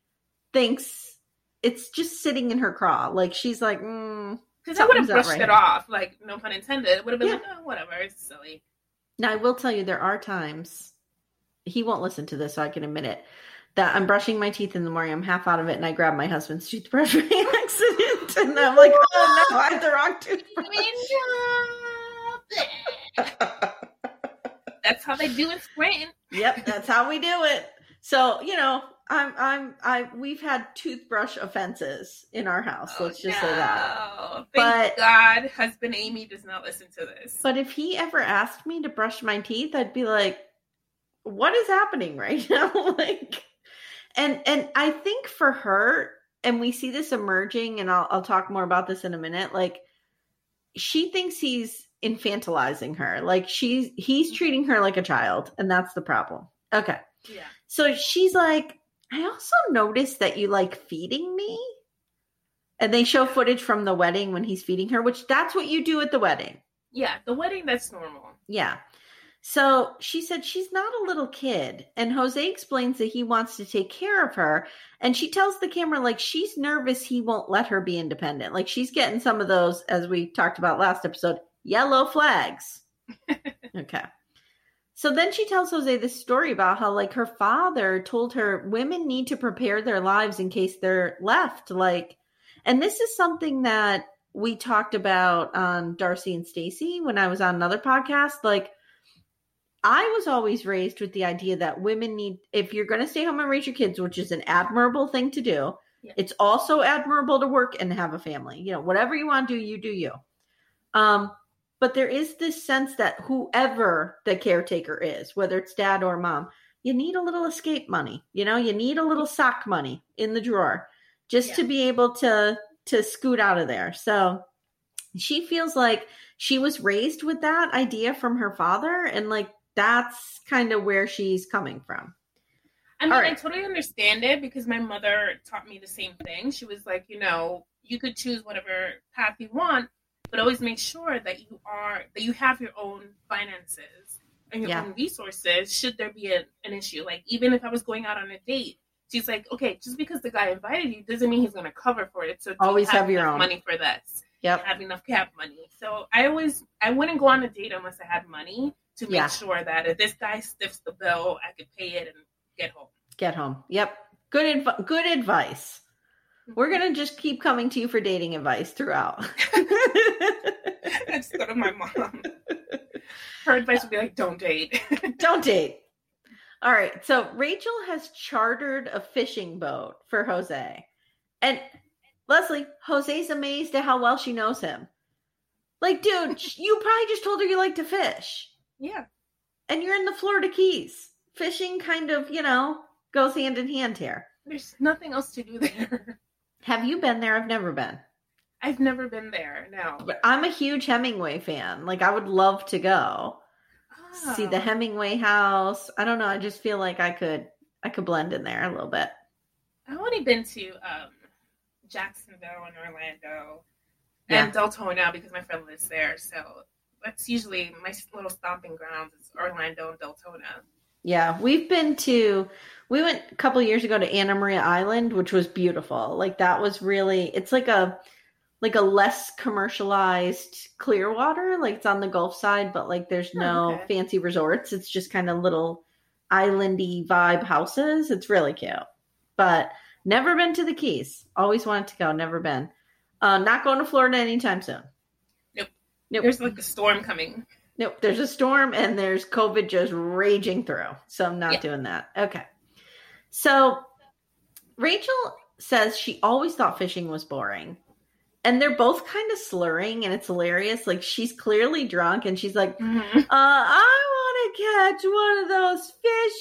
[SPEAKER 1] thinks it's just sitting in her craw. Like she's like, mm.
[SPEAKER 2] Because I would have brushed
[SPEAKER 1] right
[SPEAKER 2] it off, like no pun intended. It would have been
[SPEAKER 1] Yeah.
[SPEAKER 2] like, oh, whatever, it's silly.
[SPEAKER 1] now I will tell you there are times he won't listen to this, so I can admit it. That I'm brushing my teeth in the morning, I'm half out of it, and I grab my husband's toothbrush by accident, and I'm like, "Oh no, I have the wrong toothbrush."
[SPEAKER 2] That's how they do in Scranton.
[SPEAKER 1] Yep, that's how we do it. So you know, I'm I'm I we've had toothbrush offenses in our house. Oh, let's just say that.
[SPEAKER 2] Oh, Thank
[SPEAKER 1] But-
[SPEAKER 2] God, husband Amye does not listen to this.
[SPEAKER 1] But if he ever asked me to brush my teeth, I'd be like, "What is happening right now?" like, and and I think for her, and we see this emerging, and I'll I'll talk more about this in a minute. Like, she thinks he's infantilizing her. Like she's he's mm-hmm. treating her like a child, and that's the problem. Okay.
[SPEAKER 2] yeah.
[SPEAKER 1] So she's like, I also noticed that you like feeding me. And they show footage from the wedding when he's feeding her, which that's what you do at the wedding.
[SPEAKER 2] Yeah, the wedding, that's normal.
[SPEAKER 1] Yeah. So she said she's not a little kid. And Jose explains that he wants to take care of her. And she tells the camera, like, she's nervous he won't let her be independent. Like, she's getting some of those, as we talked about last episode, yellow flags. okay. So then she tells Jose this story about how, like, her father told her women need to prepare their lives in case they're left. Like, and this is something that we talked about on Darcey and Stacey when I was on another podcast. Like, I was always raised with the idea that women need, if you're going to stay home and raise your kids, which is an admirable thing to do,
[SPEAKER 2] Yeah.
[SPEAKER 1] it's also admirable to work and have a family. You know, whatever you want to do, you do you. Um, but there is this sense that whoever the caretaker is, whether it's dad or mom, you need a little escape money. You know, you need a little sock money in the drawer just to be able to to scoot out of there. So she feels like she was raised with that idea from her father and like that's kind of where she's coming from.
[SPEAKER 2] I mean,
[SPEAKER 1] All
[SPEAKER 2] I totally understand it because my mother taught me the same thing. She was like, you know, you could choose whatever path you want, but always make sure that you are that you have your own finances and your
[SPEAKER 1] Yeah.
[SPEAKER 2] own resources. Should there be a, an issue, like even if I was going out on a date, she's like, okay, just because the guy invited you doesn't mean he's going to cover for it. So
[SPEAKER 1] Always have your own.
[SPEAKER 2] money for this.
[SPEAKER 1] Yep.
[SPEAKER 2] Have enough cab money. So I always I wouldn't go on a date unless I had money to make
[SPEAKER 1] Yeah.
[SPEAKER 2] sure that if this guy stiffs the bill, I could pay it and get home.
[SPEAKER 1] Get home. Yep. Good adv- good advice. We're going to just keep coming to you for dating advice throughout.
[SPEAKER 2] Let's go to my mom. Her advice would be like, don't date.
[SPEAKER 1] Don't date. All right. So Rachel has chartered a fishing boat for Jose. And Leslie, Jose's amazed at how well she knows him. Like, dude, you probably just told her you like to fish.
[SPEAKER 2] yeah.
[SPEAKER 1] And you're in the Florida Keys. Fishing kind of, you know, goes hand in hand here.
[SPEAKER 2] There's nothing else to do there.
[SPEAKER 1] Have you been there? I've never been.
[SPEAKER 2] I've never been there. No.
[SPEAKER 1] But I'm a huge Hemingway fan. Like, I would love to go see the
[SPEAKER 2] Oh.
[SPEAKER 1] Hemingway house. I don't know. I just feel like I could, I could blend in there a little bit.
[SPEAKER 2] I've only been to um, Jacksonville and Orlando
[SPEAKER 1] Yeah.
[SPEAKER 2] and Deltona because my friend lives there. So that's usually my little stomping grounds is Orlando and Deltona.
[SPEAKER 1] Yeah, we've been to we went a couple years ago to Anna Maria Island, which was beautiful. Like that was really it's like a like a less commercialized Clearwater, like it's on the Gulf side, but like there's
[SPEAKER 2] Oh,
[SPEAKER 1] no
[SPEAKER 2] okay.
[SPEAKER 1] fancy resorts. It's just kind of little islandy vibe houses. It's really cute. But never been to the Keys. Always wanted to go, never been. Uh not going to Florida anytime soon.
[SPEAKER 2] Nope.
[SPEAKER 1] Nope.
[SPEAKER 2] There's like a storm coming.
[SPEAKER 1] Nope, there's a storm and there's COVID just raging through. So I'm not
[SPEAKER 2] Yeah.
[SPEAKER 1] doing that. Okay. So Rachel says she always thought fishing was boring. And they're both kind of slurring and it's hilarious. Like she's clearly drunk and she's like,
[SPEAKER 2] Mhm.
[SPEAKER 1] uh, I want to catch one of those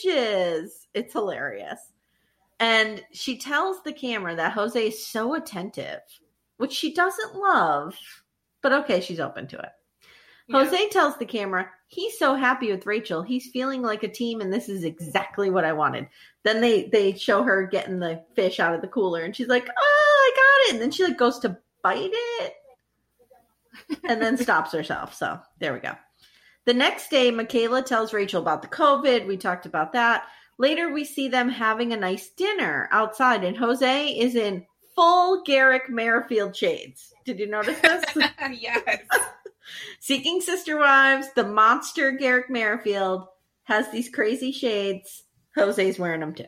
[SPEAKER 1] fishes. It's hilarious. And she tells the camera that Jose is so attentive, which she doesn't love, but okay, she's open to it.
[SPEAKER 2] Yeah.
[SPEAKER 1] Jose tells the camera he's so happy with Rachel. He's feeling like a team, and this is exactly what I wanted. Then they they show her getting the fish out of the cooler, and she's like, "Oh, I got it!" And then she like goes to bite it, and then stops herself. So there we go. The next day, Michaela tells Rachel about the COVID. We talked about that. Later, we see them having a nice dinner outside, and Jose is in full Garrick Merrifield shades. Did you notice this?
[SPEAKER 2] yes.
[SPEAKER 1] Seeking Sister Wives, the monster Garrick Merrifield has these crazy shades. Jose's wearing them too.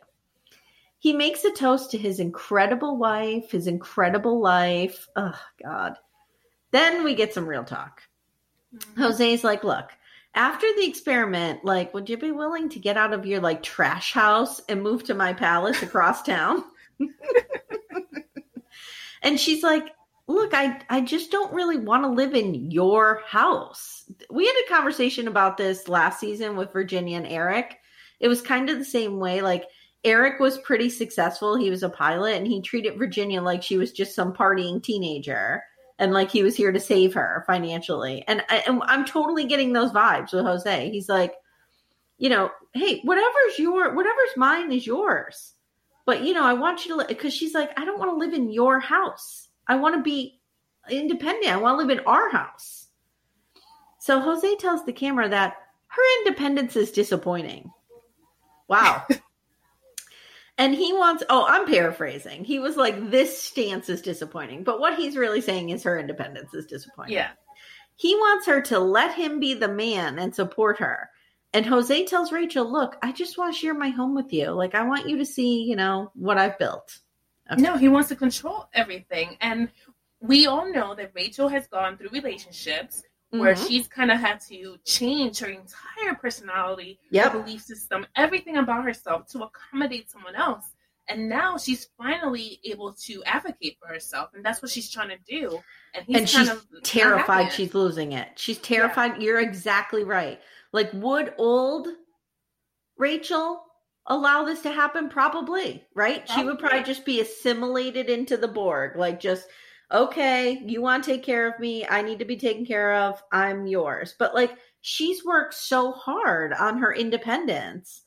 [SPEAKER 1] He makes a toast to his incredible wife, his incredible life. Oh, God. Then we get some real talk. Mm-hmm. Jose's like, look, after the experiment, like, would you be willing to get out of your like trash house and move to my palace across town? and she's like, look, I, I just don't really want to live in your house. We had a conversation about this last season with Virginia and Eric. It was kind of the same way. Like, Eric was pretty successful. He was a pilot and he treated Virginia like she was just some partying teenager and like he was here to save her financially. And, I, and I'm totally getting those vibes with Jose. He's like, you know, hey, whatever's your, whatever's mine is yours. But, you know, I want you to, because she's like, I don't want to live in your house. I want to be independent. I want to live in our house. So Jose tells the camera that her independence is disappointing. Wow. and he wants, oh, I'm paraphrasing. He was like, this stance is disappointing. But what he's really saying is her independence is disappointing.
[SPEAKER 2] Yeah.
[SPEAKER 1] He wants her to let him be the man and support her. And Jose tells Rachel, look, I just want to share my home with you. Like, I want you to see, you know, what I've built.
[SPEAKER 2] No, he wants to control everything. And we all know that Rachel has gone through relationships where
[SPEAKER 1] Mhm.
[SPEAKER 2] she's kind of had to change her entire personality,
[SPEAKER 1] Yep.
[SPEAKER 2] her belief system, everything about herself to accommodate someone else. And now she's finally able to advocate for herself, and that's what she's trying to do. And he's
[SPEAKER 1] and
[SPEAKER 2] kind
[SPEAKER 1] she's
[SPEAKER 2] of
[SPEAKER 1] terrified she's losing it. She's terrified. You're exactly right. Like, would old Rachel allow this to happen? Probably, right? She would probably just be assimilated into the Borg. Like, just, okay, you want to take care of me. I need to be taken care of. I'm yours. But, like, she's worked so hard on her independence.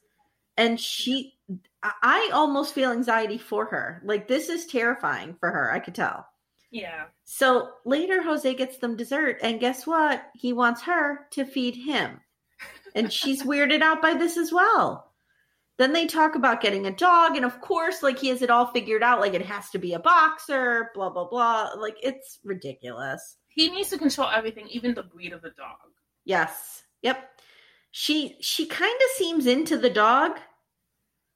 [SPEAKER 1] And she, I almost feel anxiety for her. Like, this is terrifying for her. I could tell.
[SPEAKER 2] Yeah.
[SPEAKER 1] So later, Jose gets them dessert, and guess what? He wants her to feed him. And she's weirded out by this as well. Then they talk about getting a dog, and of course, like he has it all figured out. Like it has to be a boxer, blah, blah, blah. Like it's ridiculous.
[SPEAKER 2] He needs to control everything, even the breed of the dog.
[SPEAKER 1] Yes. Yep. She she kind of seems into the dog,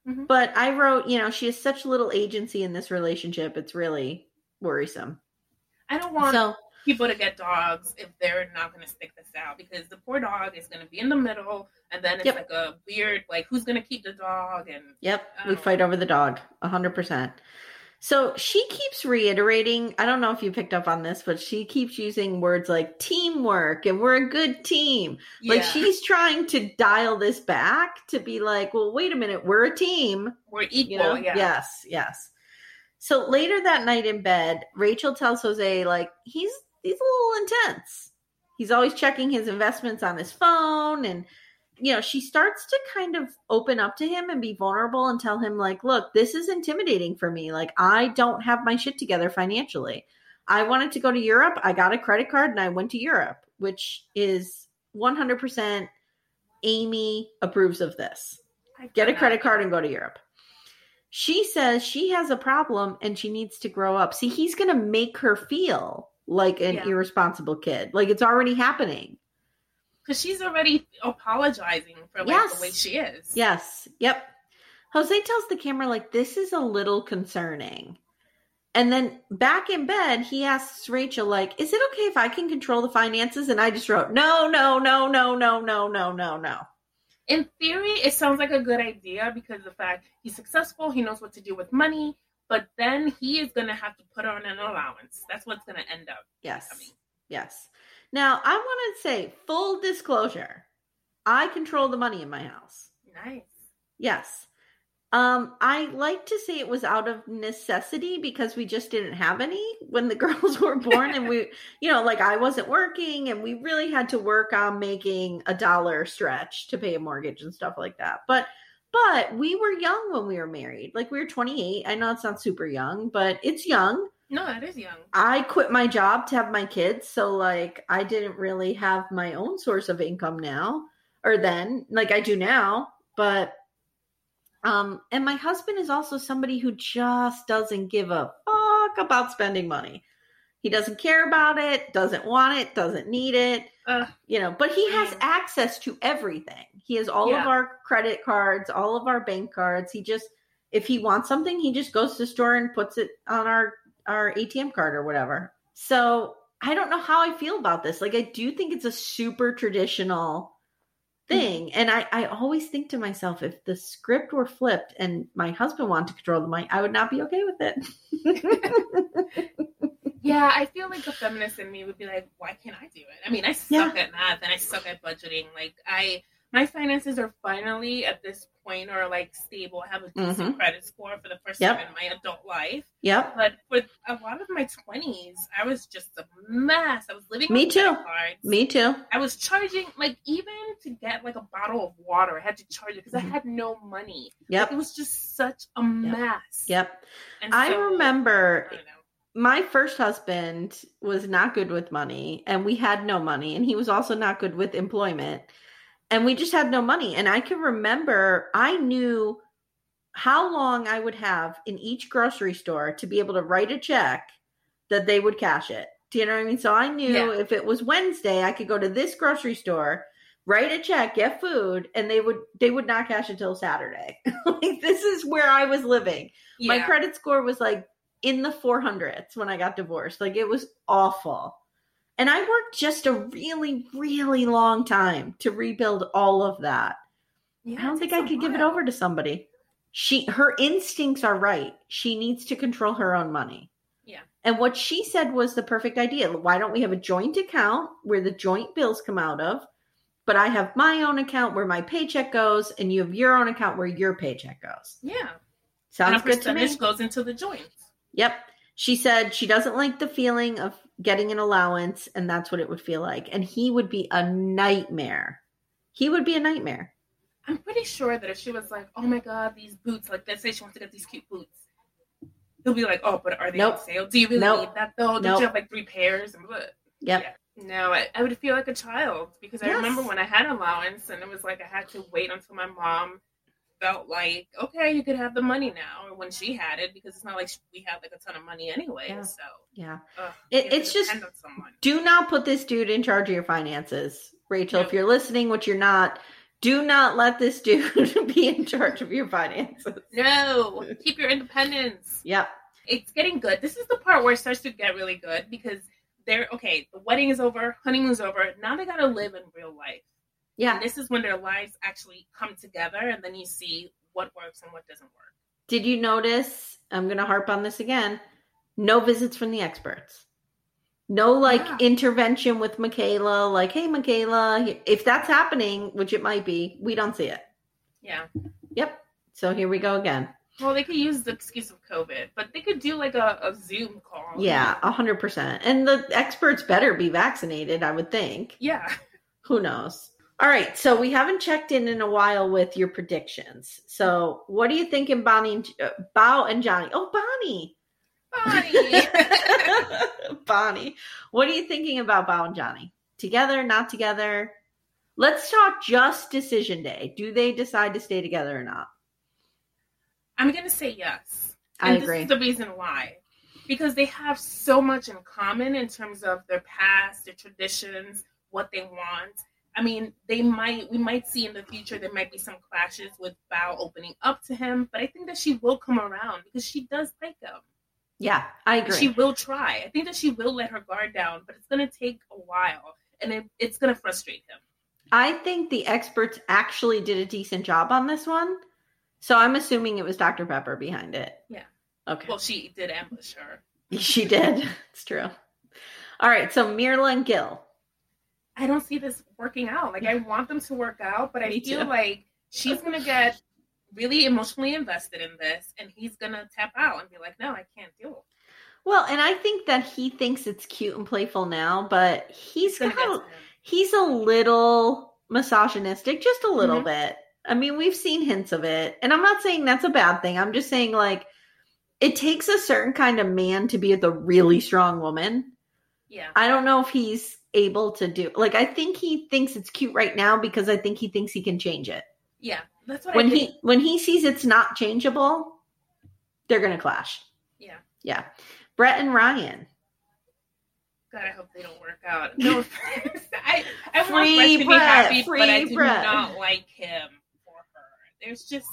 [SPEAKER 2] Mhm.
[SPEAKER 1] but I wrote, you know, she has such little agency in this relationship. It's really worrisome.
[SPEAKER 2] I don't want
[SPEAKER 1] So
[SPEAKER 2] people to get dogs if they're not going to stick this out because the poor dog is going to be in the middle and then it's
[SPEAKER 1] Yep.
[SPEAKER 2] like a weird like who's going to keep the dog and
[SPEAKER 1] Yep, we
[SPEAKER 2] don't
[SPEAKER 1] fight over the dog, a hundred percent. So she keeps reiterating. I don't know if you picked up on this, but she keeps using words like teamwork and we're a good team. Like she's trying to dial this back to be like, well, wait a minute, we're a team.
[SPEAKER 2] we're equal
[SPEAKER 1] You know?
[SPEAKER 2] yeah
[SPEAKER 1] Yes, yes. So later that night in bed, Rachel tells Jose like he's he's a little intense. He's always checking his investments on his phone and you know, she starts to kind of open up to him and be vulnerable and tell him like, "Look, this is intimidating for me. Like I don't have my shit together financially. I wanted to go to Europe. I got a credit card and I went to Europe, which is 100% Amye approves of this get a credit card and go to Europe. She says she has a problem and she needs to grow up. See, he's going to make her feel like an
[SPEAKER 2] Yeah.
[SPEAKER 1] irresponsible kid. Like it's already happening.
[SPEAKER 2] because she's already apologizing for like
[SPEAKER 1] Yes.
[SPEAKER 2] the way she is
[SPEAKER 1] Yes. Yep. Jose tells the camera like this is a little concerning. And then back in bed, he asks Rachel like, "Is it okay if I can control the finances?" And I just wrote, "No, no, no, no, no, no, no, no, no."
[SPEAKER 2] in theory it sounds like a good idea because the fact he's successful he knows what to do with money but then he is going to have to put on an allowance that's what's going to end up
[SPEAKER 1] Yes.
[SPEAKER 2] Mean-
[SPEAKER 1] Yes. Now, I want to say full disclosure. I control the money in my house.
[SPEAKER 2] nice
[SPEAKER 1] Yes. Um, I like to say it was out of necessity because we just didn't have any when the girls were born, and we, you know, like I wasn't working, and we really had to work on making a dollar stretch to pay a mortgage and stuff like that. But, but we were young when we were married. Like we were 28. I know it's not super young, but it's young.
[SPEAKER 2] No, it is young.
[SPEAKER 1] I quit my job to have my kids, so like I didn't really have my own source of income now or then, like I do now, but um, and my husband is also somebody who just doesn't give a fuck about spending money. He doesn't care about it, doesn't want it, doesn't need it, you know, but he has access to everything. He has all of our credit cards, all of our bank cards. He just, if he wants something, he just goes to the store and puts it on our, our ATM card or whatever. So I don't know how I feel about this. Like, I do think it's a super traditional thing. And I, I always think to myself, if the script were flipped and my husband wanted to control the money, I would not be okay with it.
[SPEAKER 2] Yeah, I feel like the feminist in me would be like, why can't I do it? I mean, I suck at math and I suck at budgeting. Like, I my finances are finally at this point or like stable. I have a decent
[SPEAKER 1] Mhm.
[SPEAKER 2] credit score for the first
[SPEAKER 1] Yep.
[SPEAKER 2] time in my adult life.
[SPEAKER 1] yep.
[SPEAKER 2] But for a lot of my twenties, I was just a mess. I was living
[SPEAKER 1] Me too.
[SPEAKER 2] cards.
[SPEAKER 1] Me too.
[SPEAKER 2] I was charging like even to get like a bottle of water, I had to charge it because
[SPEAKER 1] Mhm.
[SPEAKER 2] I had no money.
[SPEAKER 1] Yep.
[SPEAKER 2] It was just such a mess.
[SPEAKER 1] Yep.
[SPEAKER 2] And
[SPEAKER 1] I
[SPEAKER 2] so,
[SPEAKER 1] remember
[SPEAKER 2] I.
[SPEAKER 1] my first husband was not good with money and we had no money and he was also not good with employment and we just had no money. And i can remember i knew how long i would have in each grocery store to be able to write a check that they would cash it. Do you know what i mean? So i knew
[SPEAKER 2] Yeah.
[SPEAKER 1] if it was wednesday i could go to this grocery store write a check get food and they would they would not cash until saturday. Like this is where i was living. My credit score was like in the 400s when I got divorced. Like it was awful. And I worked just a really, really long time to rebuild all of that.
[SPEAKER 2] Yeah,
[SPEAKER 1] I don't think I could give it over to somebody. She her instincts are right. She needs to control her own money.
[SPEAKER 2] Yeah.
[SPEAKER 1] And what she said was the perfect idea. Why don't we have a joint account where the joint bills come out of? But I have my own account where my paycheck goes, and you have your own account where your paycheck goes.
[SPEAKER 2] Yeah.
[SPEAKER 1] Sounds good to me.
[SPEAKER 2] goes into the joint.
[SPEAKER 1] Yep. She said she doesn't like the feeling of getting an allowance, and that's what it would feel like. And he would be a nightmare. He would be a nightmare.
[SPEAKER 2] I'm pretty sure that if she was like, "Oh my god, these boots!" Like, let's say she wants to get these cute boots, he'll be like, "Oh, but are they
[SPEAKER 1] Nope.
[SPEAKER 2] on sale? Do you really
[SPEAKER 1] Nope.
[SPEAKER 2] need that though? Don't
[SPEAKER 1] Nope.
[SPEAKER 2] you have like three pairs?" And blah.
[SPEAKER 1] Yep.
[SPEAKER 2] Yeah. No, I, I would feel like a child because I remember when I had an allowance and it was like I had to wait until my mom felt like, okay, you could have the money now, or when she had it, because it's not like we had like a ton of money anyway.
[SPEAKER 1] Yeah.
[SPEAKER 2] So
[SPEAKER 1] Yeah.
[SPEAKER 2] ugh,
[SPEAKER 1] It-
[SPEAKER 2] you have to
[SPEAKER 1] it's just-
[SPEAKER 2] depend on someone.
[SPEAKER 1] Do not put this dude in charge of your finances. Rachel, if you're listening, which you're not, do not let this dude be in charge of your finances.
[SPEAKER 2] No, keep your independence.
[SPEAKER 1] Yep.
[SPEAKER 2] it's getting good. This is the part where it starts to get really good because they're okay. The wedding is over, honeymoon's over. Now they gotta live in real life.
[SPEAKER 1] Yeah.
[SPEAKER 2] And this is when their lives actually come together, and then you see what works and what doesn't work.
[SPEAKER 1] Did you notice? I'm going to harp on this again. No visits from the experts. No like
[SPEAKER 2] Yeah.
[SPEAKER 1] intervention with Michaela, like, hey, Michaela, if that's happening, which it might be, we don't see it.
[SPEAKER 2] Yeah.
[SPEAKER 1] Yep. So here we go again.
[SPEAKER 2] Well, they could use the excuse of COVID, but they could do like a, a Zoom call.
[SPEAKER 1] Yeah, a hundred percent. And the experts better be vaccinated, I would think.
[SPEAKER 2] Yeah.
[SPEAKER 1] Who knows? All right, so we haven't checked in in a while with your predictions. So, what are you thinking, Bonnie, and, uh, Bao and Johnny? Oh, Bonnie,
[SPEAKER 2] Bonnie.
[SPEAKER 1] Bonnie, what are you thinking about Bao and Johnny? Together, not together? Let's talk just decision day. Do they decide to stay together or not?
[SPEAKER 2] I'm gonna say yes.
[SPEAKER 1] I
[SPEAKER 2] And
[SPEAKER 1] agree.
[SPEAKER 2] This is the reason why. Because they have so much in common in terms of their past, their traditions, what they want. I mean, they might we might see in the future there might be some clashes with Bao opening up to him, but I think that she will come around because she does like him.
[SPEAKER 1] Yeah, I agree.
[SPEAKER 2] She will try. I think that she will let her guard down, but it's gonna take a while and it, it's gonna frustrate him.
[SPEAKER 1] I think the experts actually did a decent job on this one. So I'm assuming it was Dr. Pepper behind it.
[SPEAKER 2] Yeah.
[SPEAKER 1] Okay.
[SPEAKER 2] Well, she did ambush her.
[SPEAKER 1] she did. It's true. All right. So Myrla and Gil.
[SPEAKER 2] I don't see this working out. Like I want them to work out, but I
[SPEAKER 1] Me
[SPEAKER 2] feel
[SPEAKER 1] too.
[SPEAKER 2] like she's gonna get really emotionally invested in this, and he's gonna tap out and be like, "No, I can't do it."
[SPEAKER 1] Well, and I think that he thinks it's cute and playful now, but he's
[SPEAKER 2] gonna
[SPEAKER 1] got, he's a little misogynistic, just a little
[SPEAKER 2] Mhm.
[SPEAKER 1] bit. I mean, we've seen hints of it. And I'm not saying that's a bad thing. I'm just saying like it takes a certain kind of man to be with a really strong woman.
[SPEAKER 2] Yeah,
[SPEAKER 1] I don't know if he's able to do like I think he thinks it's cute right now because I think he thinks he can change it.
[SPEAKER 2] yeah, that's what
[SPEAKER 1] When
[SPEAKER 2] I think.
[SPEAKER 1] he when he sees it's not changeable, they're going to clash.
[SPEAKER 2] Yeah.
[SPEAKER 1] Yeah. Brett and Ryan.
[SPEAKER 2] God, I hope they don't work out. No. I I want Brett to be happy,
[SPEAKER 1] free
[SPEAKER 2] but I do
[SPEAKER 1] Brett.
[SPEAKER 2] not like him for her. There's just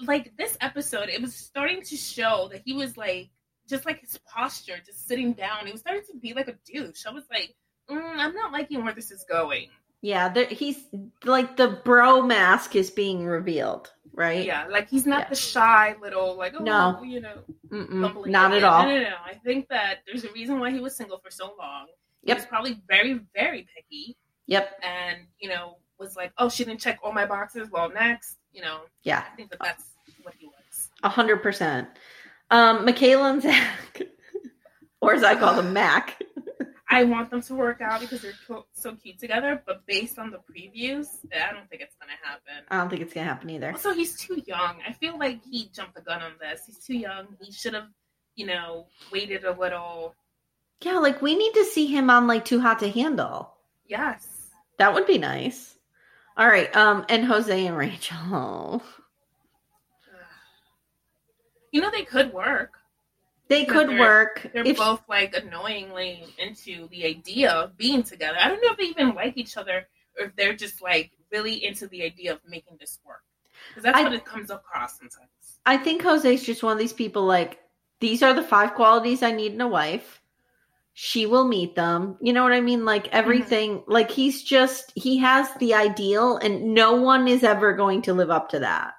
[SPEAKER 2] like this episode. It was starting to show that he was like just like his posture, just sitting down. It was starting to be like a douche. I was like, mm, I'm not liking where this is going.
[SPEAKER 1] Yeah, there, he's like the bro mask is being revealed, right?
[SPEAKER 2] Yeah, like he's not
[SPEAKER 1] Yeah.
[SPEAKER 2] the shy little like oh
[SPEAKER 1] No.
[SPEAKER 2] you know
[SPEAKER 1] not at all.
[SPEAKER 2] No, no, no. I think that there's a reason why he was single for so long. He
[SPEAKER 1] Yep.
[SPEAKER 2] was probably very, very picky.
[SPEAKER 1] Yep.
[SPEAKER 2] and you know was like, "Oh, she didn't check all my boxes." Well, next, you know,
[SPEAKER 1] Yeah.
[SPEAKER 2] I think that that's what he was.
[SPEAKER 1] A hundred percent. Um, Michaela and Zack, or as I call them, Mac.
[SPEAKER 2] I want them to work out because they're so cute together. But based on the previews, I don't think it's gonna happen.
[SPEAKER 1] I don't think it's gonna happen either.
[SPEAKER 2] Also, he's too young. I feel like he jumped the gun on this. He's too young. He should have, you know, waited a little.
[SPEAKER 1] Yeah, like we need to see him on like Too Hot to Handle.
[SPEAKER 2] Yes.
[SPEAKER 1] That would be nice. All right. Um, and Jose and Rachel.
[SPEAKER 2] You know, they could work.
[SPEAKER 1] They could
[SPEAKER 2] they're-
[SPEAKER 1] work.
[SPEAKER 2] They're
[SPEAKER 1] if-
[SPEAKER 2] both like annoyingly into the idea of being together. I don't know if they even like each other or if they're just like really into the idea of making this work. Because that's
[SPEAKER 1] I-
[SPEAKER 2] what it comes across sometimes.
[SPEAKER 1] I think Jose's just one of these people like these are the five qualities I need in a wife. She will meet them. You know what I mean? Like mm-hmm. everything, like he's just he has the ideal and no one is ever going to live up to that.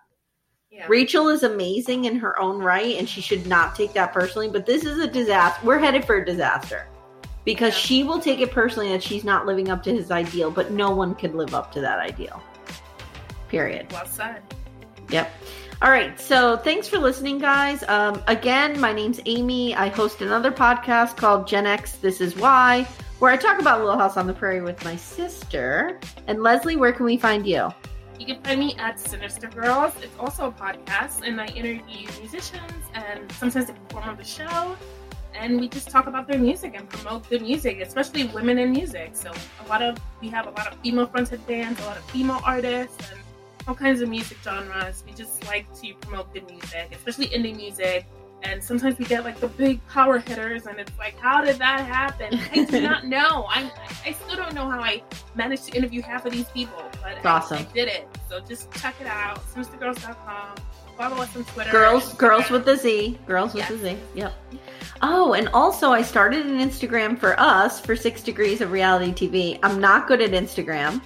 [SPEAKER 2] Yeah.
[SPEAKER 1] Rachel is amazing in her own right and she should not take that personally, but this is a disaster. We're headed for a disaster. Because
[SPEAKER 2] Yeah.
[SPEAKER 1] she will take it personally that she's not living up to his ideal, but no one could live up to that ideal. Period.
[SPEAKER 2] Well said.
[SPEAKER 1] Yep. All right. So thanks for listening, guys. Um, again, my name's Amye. I host another podcast called Gen X This Is Why, where I talk about Little House on the Prairie with my sister. And Leslie, where can we find you?
[SPEAKER 2] You can find me at Sinister Girlz. It's also a podcast, and I interview musicians and sometimes they perform on the show. And we just talk about their music and promote good music, especially women in music. So a lot of we have a lot of female fronted bands, a lot of female artists, and all kinds of music genres. We just like to promote good music, especially indie music. And sometimes we get like the big power hitters, and it's like, how did that happen? I do not know. I I still don't know how I managed to interview half of these people, but
[SPEAKER 1] It's
[SPEAKER 2] I,
[SPEAKER 1] awesome.
[SPEAKER 2] I did it. So just check it out. SinisterGirlz.com. Follow us on Twitter.
[SPEAKER 1] Girls, girls with the Z. Girls with
[SPEAKER 2] Yes.
[SPEAKER 1] the Z. Yep. Oh, and also I started an Instagram for us for Six Degrees of Reality TV. I'm not good at Instagram.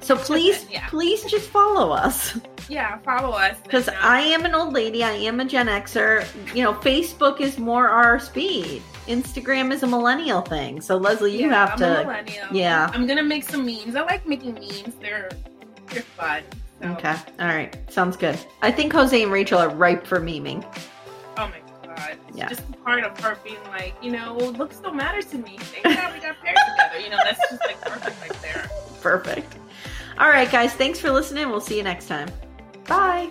[SPEAKER 1] So please,
[SPEAKER 2] Yeah.
[SPEAKER 1] please just follow us.
[SPEAKER 2] yeah, follow us
[SPEAKER 1] Because I am an old lady, I am a Gen Xer. You know, Facebook is more our speed. Instagram is a millennial thing. So Leslie, you
[SPEAKER 2] yeah,
[SPEAKER 1] have
[SPEAKER 2] I'm a
[SPEAKER 1] to.
[SPEAKER 2] millennial.
[SPEAKER 1] yeah.
[SPEAKER 2] I'm gonna make some memes. I like making memes. They're they're fun. So,
[SPEAKER 1] Okay, all right, sounds good. I think Jose and Rachel are ripe for memeing.
[SPEAKER 2] Oh my god. It's
[SPEAKER 1] Yeah.
[SPEAKER 2] just part of her being like, you know, looks still matters to me. Thank God we got paired together. You know, that's just like perfect right there.
[SPEAKER 1] Perfect. All right, guys, thanks for listening. We'll see you next time. Bye.